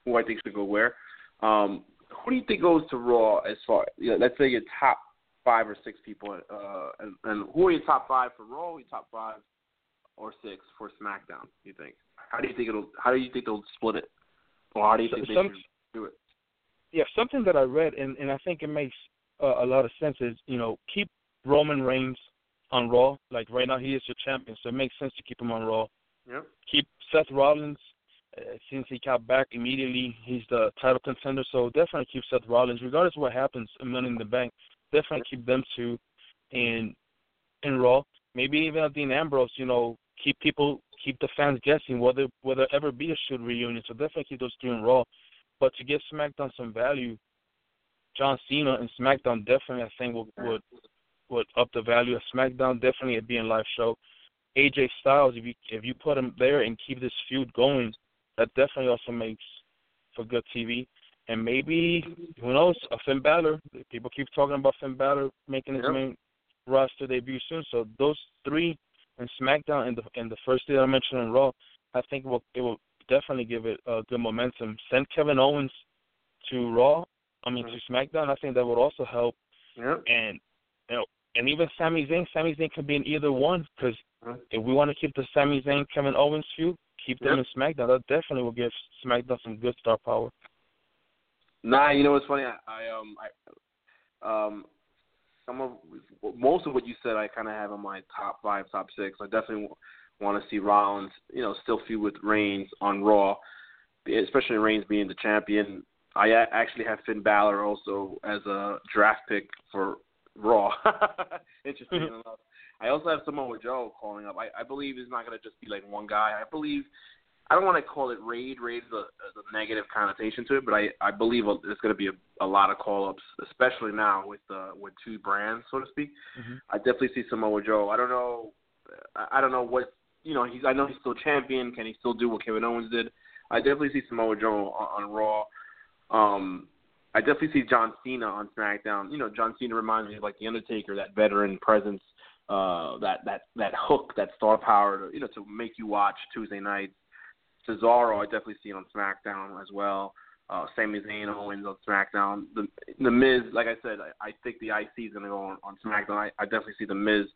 who I think should go where. Um, who do you think goes to Raw as far? You know, let's say your top five or six people, uh, and, and who are your top five for Raw? Your top five or six for SmackDown? You think? How do you think it'll? How do you think they'll split it? Or how do you think So- they some- should do it? yeah, something that I read and and I think it makes uh, a lot of sense is you know keep Roman Reigns on Raw. Like right now he is your champion, so it makes sense to keep him on Raw. Yep. Keep Seth Rollins. Uh, since he got back immediately, he's the title contender. So definitely keep Seth Rollins, regardless of what happens in Money in the Bank. Definitely keep them two in in Raw. Maybe even Dean Ambrose. You know, keep people, keep the fans guessing whether whether ever be a shoot reunion. So definitely keep those three in Raw. But to give SmackDown some value, John Cena and SmackDown definitely I think would would would up the value of SmackDown. Definitely a being live show. AJ Styles, if you if you put him there and keep this feud going, that definitely also makes for good TV. And maybe who knows, a Finn Balor. People keep talking about Finn Balor making his Yep. main roster debut soon. So those three in SmackDown and the and the first day I mentioned on Raw, I think it will it will definitely give it a good momentum. Send Kevin Owens to Raw, I mean to SmackDown. I think that would also help. Yep. And you know, and even Sami Zayn. Sami Zayn can be in either one because Mhm. if we want to keep the Sami Zayn Kevin Owens feud, keep them Yep. in SmackDown. That definitely will give SmackDown some good star power. Nah, you know what's funny? I, I um I um some of most of what you said I kind of have on my top five, top six. I definitely want to see Rollins, you know, still feud with Reigns on Raw, especially Reigns being the champion. I a- actually have Finn Balor also as a draft pick for Raw. Interesting Mhm. enough. I also have Samoa Joe calling up. I, I believe it's not going to just be like one guy. I believe I don't want to call it raid. Raid is a, a negative connotation to it, but I I believe there's going to be a, a lot of call ups, especially now with uh, with two brands, so to speak. Mhm. I definitely see Samoa Joe. I don't know. I I don't know what you know. He's I know he's still champion. Can he still do what Kevin Owens did? I definitely see Samoa Joe on, on Raw. Um, I definitely see John Cena on SmackDown. You know, John Cena reminds me of like the Undertaker, that veteran presence, uh, that that that hook, that star power, to, you know, to make you watch Tuesday nights. Cesaro, I definitely see it on SmackDown as well. Uh, Sami Zayn Owens on SmackDown. The the Miz, like I said, I, I think the IC is going to go on, on SmackDown. I, I definitely see the Miz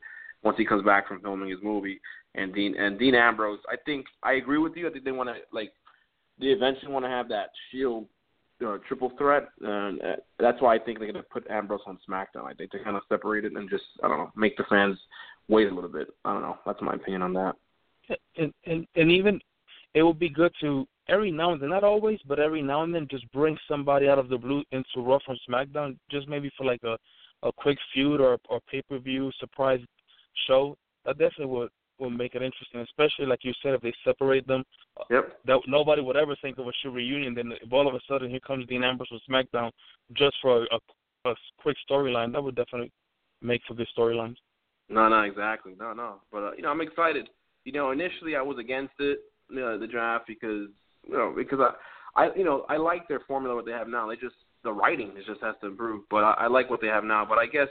once he comes back from filming his movie, and Dean and Dean Ambrose. I think I agree with you. I think they want to like they eventually want to have that Shield uh, triple threat, and uh, that's why I think they're going to put Ambrose on SmackDown. I think to kind of separate it and just I don't know make the fans wait a little bit. I don't know. That's my opinion on that. and and and even it would be good to every now and then, not always, but every now and then, just bring somebody out of the blue into Raw from SmackDown, just maybe for like a a quick feud or or pay per view surprise show. That definitely would will make it interesting, especially like you said, if they separate them, Yep. that nobody would ever think of a shoot reunion. Then if all of a sudden here comes Dean Ambrose with SmackDown just for a, a, a quick storyline, that would definitely make for good storylines. No, no, exactly. No, no. But uh, you know, I'm excited. You know, initially I was against it, you know, the draft because you know because I, I you know I like their formula what they have now. They just the writing it just has to improve. But I, I like what they have now. But I guess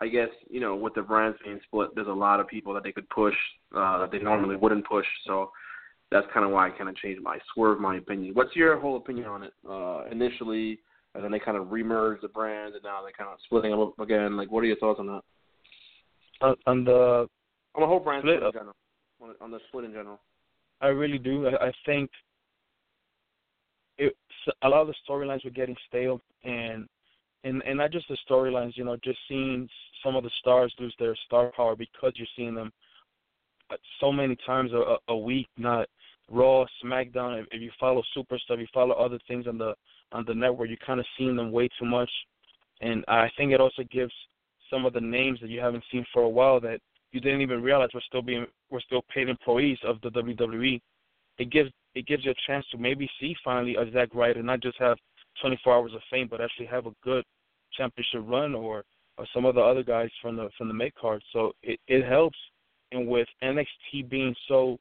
I guess you know with the brands being split, there's a lot of people that they could push uh, that they normally wouldn't push. So that's kind of why I kind of changed my swerve my opinion. What's your whole opinion on it? Uh, initially, and then they kind of remerged the brands, and now they're kind of splitting them up again. Like, what are your thoughts on that? On, on the On the whole brand Split in general. On, on the split in general. I really do. I, I think it a lot of the storylines were getting stale, and and and not just the storylines. You know, just seeing some of the stars lose their star power because you're seeing them uh, so many times a, a week. Not Raw, SmackDown. If, you follow Superstar, if you follow other things on the on the network, you're kind of seeing them way too much. And I think it also gives some of the names that you haven't seen for a while that you didn't even realize were still being were still paid employees of the WWE. It gives it gives you a chance to maybe see finally a Zack Ryder not just have 24 hours of fame, but actually have a good championship run or or some of the other guys from the from the make card. So it it helps. And with NXT being so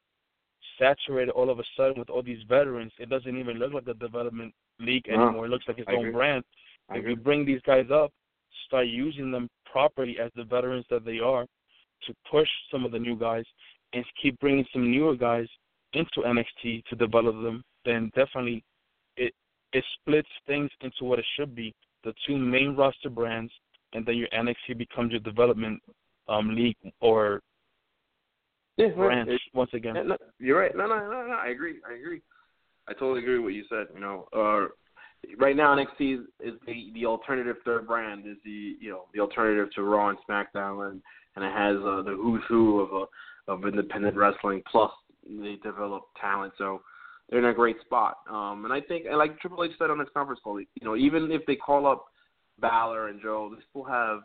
saturated all of a sudden with all these veterans, it doesn't even look like a development league anymore. It looks like its I own agree. brand. I if agree. you bring these guys up, start using them properly as the veterans that they are to push some of the new guys and keep bringing some newer guys into NXT to develop them, then definitely it it splits things into what it should be: the two main roster brands, and then your NXT becomes your development um league or yeah, branch it, once again. no, you're right. No, no, no, no. I agree. I agree. I totally agree with what you said. You know, uh, right now NXT is, is the the alternative third brand. Is the you know the alternative to Raw and SmackDown, and and it has uh, the who's who of uh, of independent wrestling. Plus, they develop talent. So they're in a great spot. Um, and I think, and like Triple H said on his conference call, you know, even if they call up Balor and Joe, they still have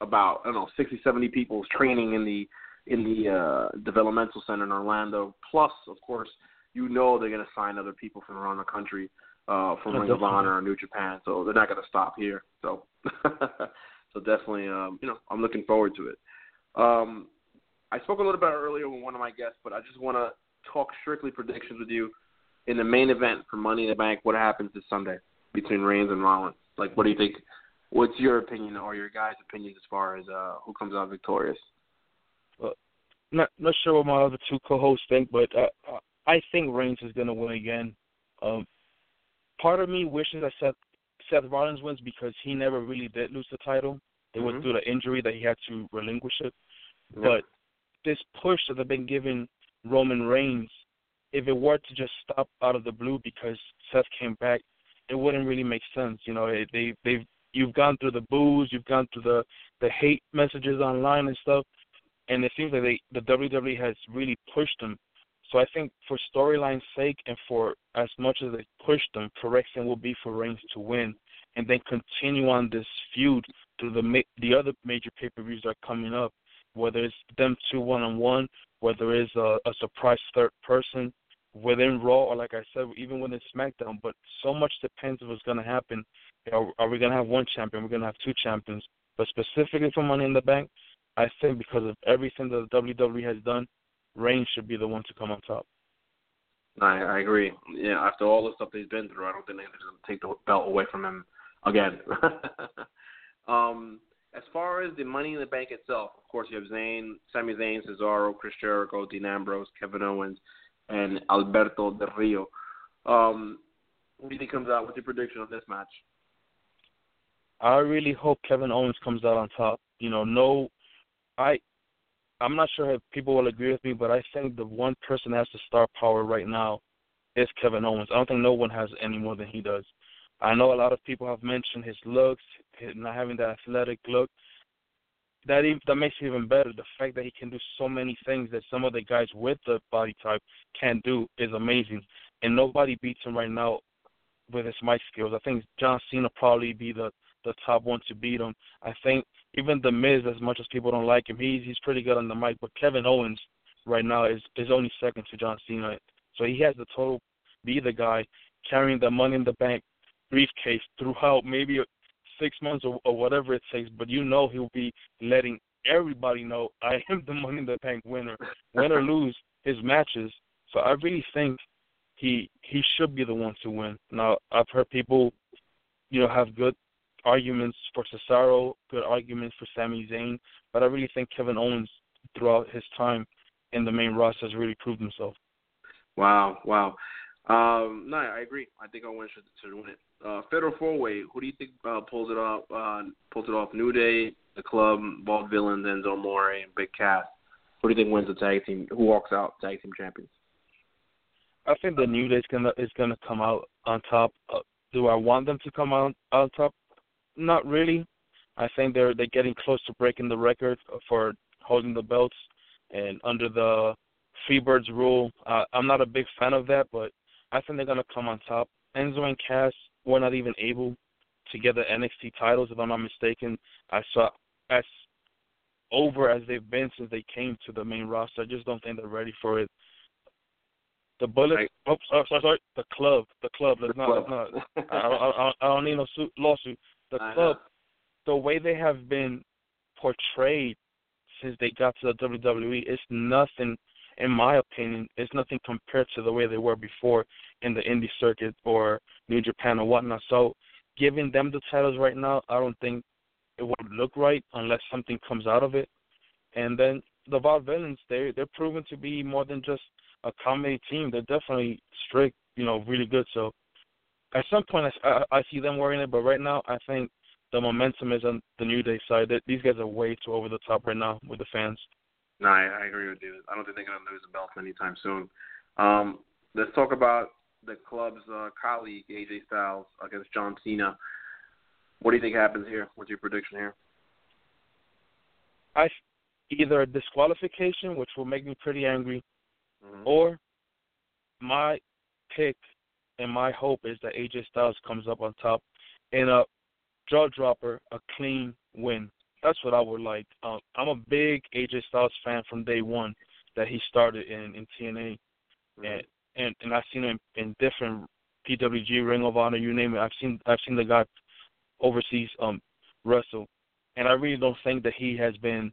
about I don't know 60, 70 people training in the in the uh, developmental center in Orlando. Plus, of course, you know they're going to sign other people from around the country, uh, from Oh, Ring of. Honor or New Japan. So they're not going to stop here. So, so definitely, um, you know, I'm looking forward to it. Um, I spoke a little bit earlier with one of my guests, but I just want to talk strictly predictions with you in the main event for Money in the Bank. What happens this Sunday between Reigns and Rollins? Like, what do you think? What's your opinion or your guys' opinion as far as uh, who comes out victorious? not not sure what my other two co-hosts think, but uh, I think Reigns is going to win again. Um, part of me wishes that Seth Seth Rollins wins because he never really did lose the title. It was Mhm. through the injury that he had to relinquish it. Yeah. But this push that they've been giving Roman Reigns, if it were to just stop out of the blue because Seth came back, it wouldn't really make sense. You know, it, they they've you've gone through the boos, you've gone through the the hate messages online and stuff, and it seems like they the WWE has really pushed them. So I think for storyline's sake and for as much as they pushed them, correction will be for Reigns to win, and then continue on this feud through the ma- the other major pay per views that are coming up, whether it's them two one on one, whether it's a, a surprise third person within Raw, or like I said, even within SmackDown. But so much depends on what's going to happen. Are, are we going to have one champion? We're going to have two champions. But specifically for Money in the Bank, I think because of everything that the WWE has done, Reigns should be the one to come on top. I, I agree. Yeah, after all the stuff he's been through, I don't think they're going to take the belt away from him again. um, as far as the Money in the Bank itself, of course, you have Zayn, Sami Zayn, Cesaro, Chris Jericho, Dean Ambrose, Kevin Owens, and Alberto Del Rio. Um, who do you think comes out? What's your prediction on this match? I really hope Kevin Owens comes out on top. You know, no, I, I'm not sure if people will agree with me, but I think the one person that has the star power right now is Kevin Owens. I don't think no one has any more than he does. I know a lot of people have mentioned his looks, his not having that athletic look. That even, that makes it even better. The fact that he can do so many things that some of the guys with the body type can't do is amazing, and nobody beats him right now with his mic skills. I think John Cena probably be the the top one to beat him. I think even the Miz, as much as people don't like him, he's he's pretty good on the mic. But Kevin Owens right now is is only second to John Cena, so he has the total be the guy carrying the Money in the Bank briefcase throughout maybe six months or, or whatever it takes. But you know he'll be letting everybody know I am the Money in the Bank winner, win or lose his matches. So I really think he he should be the one to win. Now I've heard people, you know, have good arguments for Cesaro, good arguments for Sami Zayn, but I really think Kevin Owens throughout his time in the main roster has really proved himself. Wow, wow. Um, no, I agree. I think Owens should, should win it. Uh, Fatal Four Way. Who do you think uh, pulls it off? Uh, pulls it off. New Day, the Club, Vaudevillain, Enzo Amore, and Big Cass. Who do you think wins the tag team? Who walks out tag team champions? I think the New Day is gonna is gonna come out on top. Uh, do I want them to come out on top? Not really. I think they're they're getting close to breaking the record for holding the belts, and under the Freebirds rule, uh, I'm not a big fan of that, but I think they're gonna come on top. Enzo and Cass were not even able to get the NXT titles, if I'm not mistaken. I saw as over as they've been since they came to the main roster. I just don't think they're ready for it. The Bullet. Right. Oh, sorry, sorry, sorry. The club. The club. Let's The not. Club. Let's not. I, I, I, don't need no suit, lawsuit. The I club. The way they have been portrayed since they got to the WWE is nothing, in my opinion, it's nothing compared to the way they were before in the indie circuit or New Japan or whatnot. So, giving them the titles right now, I don't think it would look right unless something comes out of it. And then the Vaudevillains, they they're proven to be more than just a comedy team. They're definitely strict, you know, really good. So at some point I, I, I see them wearing it, but right now I think the momentum is on the New Day side. These guys are way too over the top right now with the fans. No, I, I agree with you. I don't think they're going to lose the belt anytime soon. Um, let's talk about the club's uh, colleague AJ Styles against John Cena. What do you think happens here? What's your prediction here? I either a disqualification, which will make me pretty angry, mm-hmm. or my pick and my hope is that AJ Styles comes up on top in a jaw dropper, a clean win. That's what I would like. Um, I'm a big AJ Styles fan from day one that he started in in TNA, mm-hmm. and and and I've seen him in different PWG, Ring of Honor, you name it. I've seen I've seen the guy overseas um wrestle, and I really don't think that he has been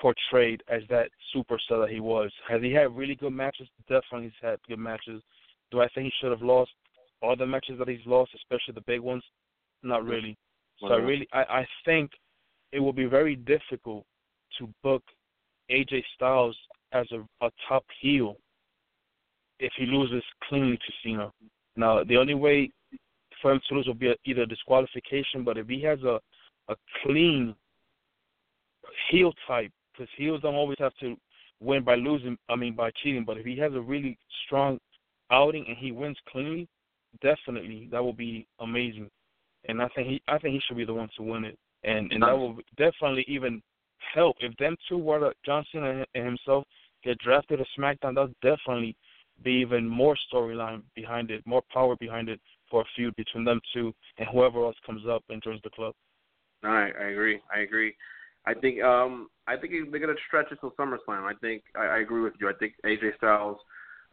portrayed as that superstar that he was. Has he had really good matches? Definitely, he's had good matches. Do I think he should have lost all the matches that he's lost, especially the big ones? Not really. So I really, I, I think it will be very difficult to book AJ Styles as a, a top heel if he loses cleanly to Cena. Now, the only way for him to lose will be either disqualification, but if he has a a clean heel type, because heels don't always have to win by losing. I mean, by cheating. But if he has a really strong outing and he wins cleanly, definitely that will be amazing. And I think he, I think he should be the one to win it, and and that will definitely even help if them two were to, John Cena and himself get drafted to SmackDown. That'll definitely be even more storyline behind it, more power behind it for a feud between them two and whoever else comes up and joins the club. All right, I agree. I agree. I think um I think they're gonna stretch it till SummerSlam. I think I, I agree with you. I think AJ Styles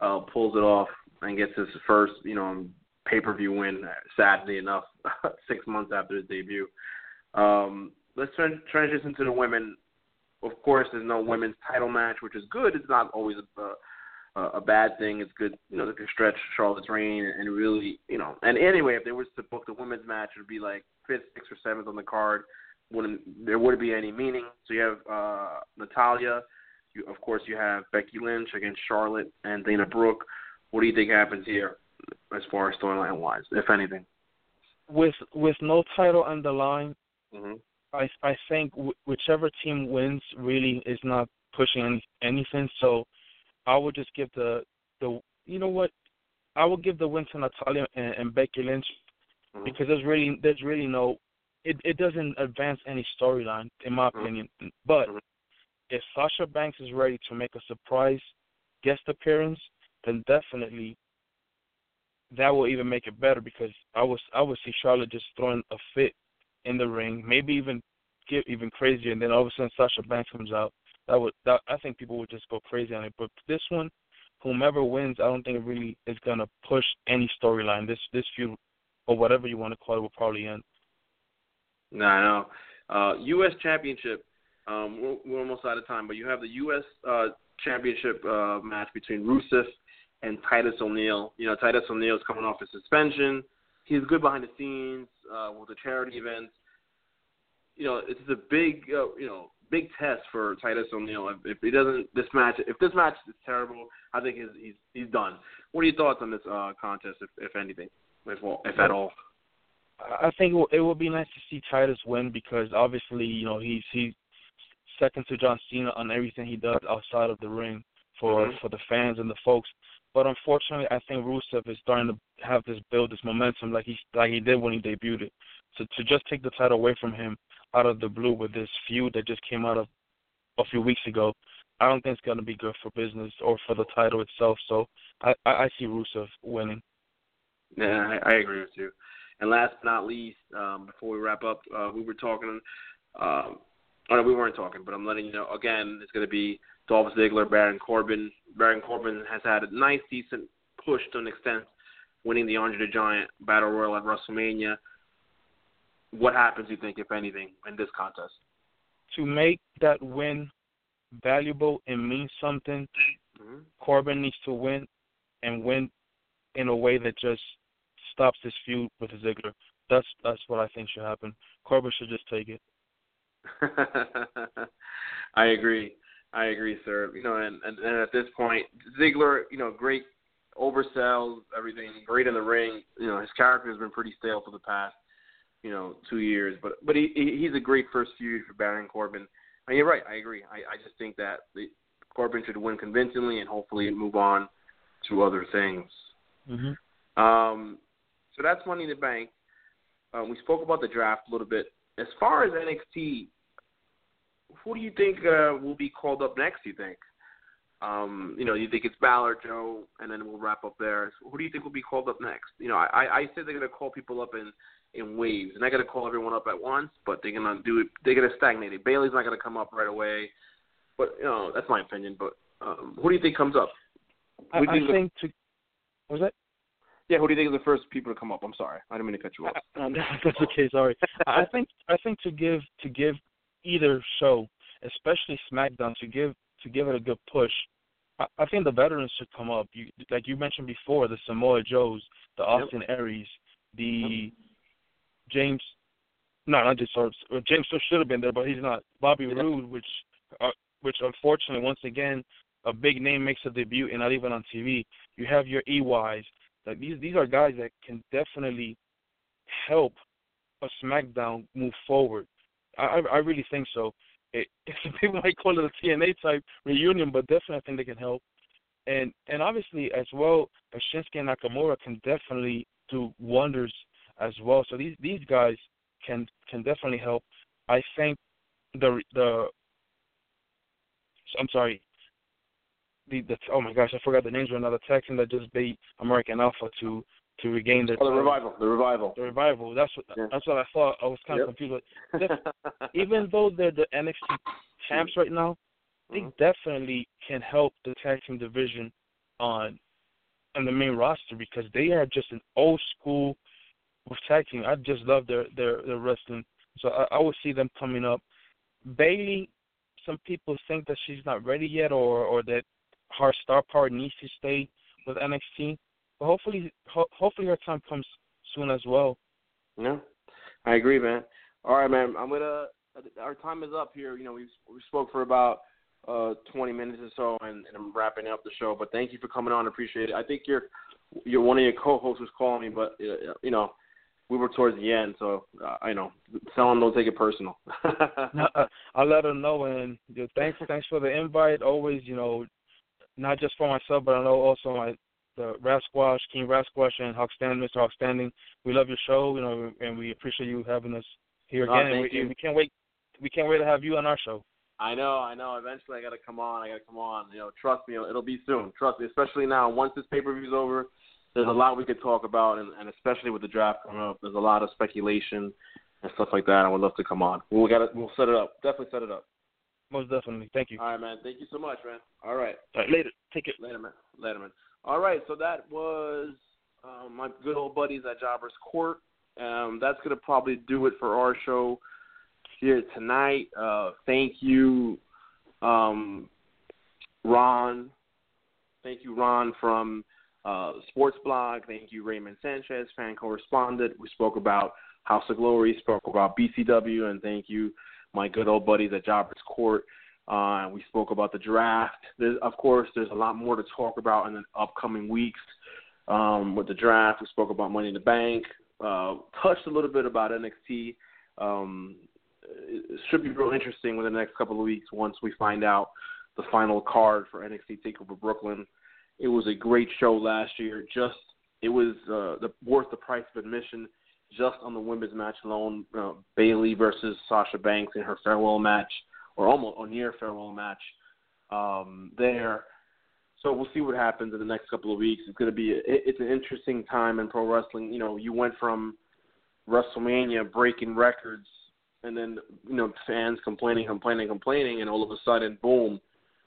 uh pulls it off and gets his first, you know, pay per view win. Sadly enough, six months after his debut. Um, let's transition to the women. Of course, there's no women's title match, which is good. It's not always a, a, a bad thing. It's good, you know, they can stretch Charlotte's reign and really, you know. And anyway, if they was to book the women's match, it would be like fifth, sixth, or seventh on the card. Wouldn't there wouldn't be any meaning? So you have uh, Natalya. You, of course, you have Becky Lynch against Charlotte and Dana Brooke. What do you think happens here, as far as storyline wise, if anything? With with no title on the line, mm-hmm. I I think w- whichever team wins really is not pushing any, anything. So I would just give the the you know what I would give the win to Natalya and, and Becky Lynch mm-hmm. because there's really there's really no it it doesn't advance any storyline in my mm-hmm. opinion. But mm-hmm. if Sasha Banks is ready to make a surprise guest appearance, then definitely that will even make it better because I was I would see Charlotte just throwing a fit in the ring, maybe even get even crazier, and then all of a sudden Sasha Banks comes out that would that I think people would just go crazy on it. But this one, whomever wins, I don't think it really is gonna push any storyline. This this feud or whatever you want to call it will probably end. No, I know. Uh, U.S. Championship. Um, we're, we're almost out of time, but you have the U.S. Uh, Championship uh, match between Rusev and Titus O'Neil. You know, Titus O'Neil is coming off a suspension. He's good behind the scenes uh, with the charity events. You know, it's a big, uh, you know, big test for Titus O'Neil. If, if he doesn't this match, if this match is terrible, I think he's he's, he's done. What are your thoughts on this uh, contest, if, if anything, if if at all? I think it will, it will be nice to see Titus win because obviously you know he's he's second to John Cena on everything he does outside of the ring for mm-hmm. for the fans and the folks. But unfortunately, I think Rusev is starting to have this build, this momentum, like he like he did when he debuted it. So to just take the title away from him out of the blue with this feud that just came out of a few weeks ago, I don't think it's going to be good for business or for the title itself. So I, I, I see Rusev winning. Yeah, I, I agree with you. And last but not least, um, before we wrap up, uh, we were talking. Um, oh no, we weren't talking, but I'm letting you know again. It's going to be Dolph Ziggler, Baron Corbin. Baron Corbin has had a nice, decent push to an extent, winning the Andre the Giant Battle Royal at WrestleMania what happens, you think, if anything, in this contest? To make that win valuable and mean something, mm-hmm. Corbin needs to win and win in a way that just stops this feud with Ziggler. That's that's what I think should happen. Corbin should just take it. I agree. I agree, sir. You know, and, and and at this point, Ziggler, you know, great oversells everything, great in the ring. You know, his character has been pretty stale for the past, you know, two years. But but he, he he's a great first feud for Baron Corbin. And you're right, I agree. I, I just think that the, Corbin should win convincingly and hopefully move on to other things. Mm-hmm. Um, so that's Money in the Bank. Uh, we spoke about the draft a little bit. As far as NXT, who do you think uh, will be called up next? You think? Um, you know, you think it's Balor, Joe, and then we'll wrap up there. So who do you think will be called up next? You know, I, I said they're gonna call people up in in waves. They're not gonna call everyone up at once, but they're gonna do it. They're gonna stagnate it. Bayley's not gonna come up right away, but you know, that's my opinion. But um, who do you think comes up? I, I think to was that? Yeah, who do you think are the first people to come up? I'm sorry, I didn't mean to cut you off. Um, that's okay. Sorry. I think I think to give to give either show, especially SmackDown, to give to give it a good push. I, I think the veterans should come up. You like you mentioned before, the Samoa Joes, the Austin yep. Aries, the yep. James. No, not just sorry, James should have been there, but he's not. Bobby yep. Roode, which uh, which unfortunately once again a big name makes a debut and not even on TV. You have your EYs. Like these these are guys that can definitely help a SmackDown move forward. I I really think so. It, people might call it a TNA type reunion, but definitely I think they can help. And and obviously as well, Shinsuke Nakamura can definitely do wonders as well. So these these guys can can definitely help. I think the the I'm sorry. The, the oh my gosh, I forgot the names of another Texan that just beat American Alpha to to regain their. Oh, the revival. The revival. The revival. That's what. Yeah. That's what I thought. I was kind yep. of confused. even though they're the NXT champs right now, they mm-hmm. definitely can help the tag team division on on the main roster because they are just an old school with tag team. I just love their their their wrestling. So I, I would see them coming up. Bayley, some people think that she's not ready yet, or or that her star power needs to stay with NXT. But hopefully, ho- hopefully her time comes soon as well. Yeah, I agree, man. All right, man. I'm gonna. Our time is up here. You know, we we spoke for about uh 20 minutes or so, and, and I'm wrapping up the show. But thank you for coming on. Appreciate it. I think you're you're one of your co-hosts was calling me, but uh, you know we were towards the end, so uh, I know. Tell them don't take it personal. no, uh, I'll let them know. And you know, thanks, thanks for the invite. Always, you know, not just for myself, but I know also my the Rasquash, King Rasquash, and Hawkstanding, Mr. Hawkstanding. We love your show, you know, and we appreciate you having us here again. Oh, and we, you. we can't wait. We can't wait to have you on our show. I know, I know. Eventually, I got to come on. I got to come on. You know, trust me, it'll be soon. Trust me, especially now. Once this pay per view's over, there's a lot we could talk about, and, and especially with the draft coming up, there's a lot of speculation and stuff like that. I would love to come on. We'll got to We'll set it up. Definitely set it up. Most definitely. Thank you. All right, man. Thank you so much, man. All right. All right later. Take it. Later, man. Later, man. All right. So that was uh, my good old buddies at Jobbers Court. Um, that's gonna probably do it for our show here tonight. Uh, thank you, um, Ron. Thank you, Ron from uh, Sports Blog. Thank you, Raymond Sanchez, fan correspondent. We spoke about House of Glory, spoke about BCW, and thank you, my good old buddies at Jobbers Court. Uh, we spoke about the draft. There's, of course, there's a lot more to talk about in the upcoming weeks um, with the draft. We spoke about Money in the Bank. Uh, touched a little bit about NXT. Um, it should be real interesting within the next couple of weeks once we find out the final card for NXT Takeover Brooklyn. It was a great show last year. Just it was uh, the, worth the price of admission just on the women's match alone. Uh, Bayley versus Sasha Banks in her farewell match, or almost or near farewell match um, there. So we'll see what happens in the next couple of weeks. It's going to be a, it's an interesting time in pro wrestling. You know, you went from WrestleMania breaking records, and then you know fans complaining, complaining, complaining, and all of a sudden, boom,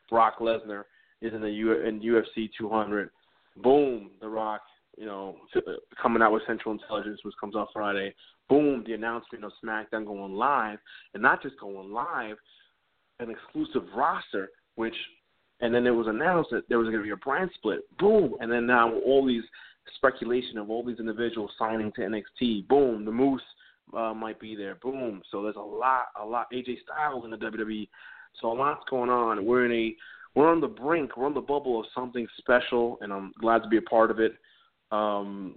Brock Lesnar is in the U in UFC 200. Boom, The Rock, you know, coming out with Central Intelligence, which comes out Friday. Boom, the announcement of SmackDown going live, and not just going live, an exclusive roster, which, and then it was announced that there was going to be a brand split. Boom, and then now all these speculation of all these individuals signing to NXT. Boom, the Moose uh, might be there. Boom. So there's a lot, a lot. AJ Styles in the WWE. So a lot's going on. We're in a we're on the brink, we're on the bubble of something special, and I'm glad to be a part of it. Um,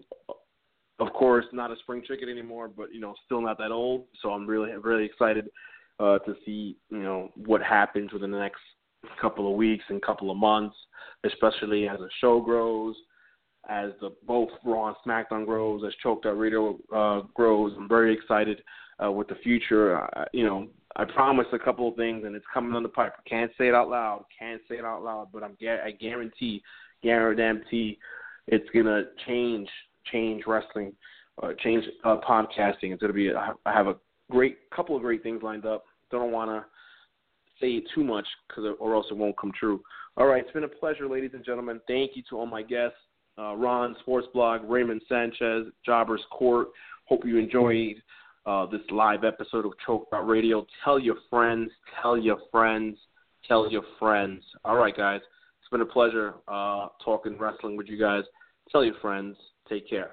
of course, not a spring chicken anymore, but you know, still not that old. So I'm really, really excited uh, to see you know what happens within the next couple of weeks and couple of months, especially as the show grows, as the both Raw and SmackDown grows, as Choked Out Radio uh, grows. I'm very excited uh, with the future. Uh, you know, I promised a couple of things, and it's coming on the pipe. Can't say it out loud. Can't say it out loud, but I'm I guarantee, guarantee, it's gonna change, change wrestling, uh, change uh, podcasting. It's gonna be. I have a great couple of great things lined up. Don't want to say too much because or else it won't come true. All right, it's been a pleasure, ladies and gentlemen. Thank you to all my guests, uh, Ron Sports Blog, Raymond Sanchez, Jobbers Court. Hope you enjoyed uh, this live episode of Choke Out Radio. Tell your friends, tell your friends, tell your friends. All right, guys, it's been a pleasure uh, talking wrestling with you guys. Tell your friends. Take care.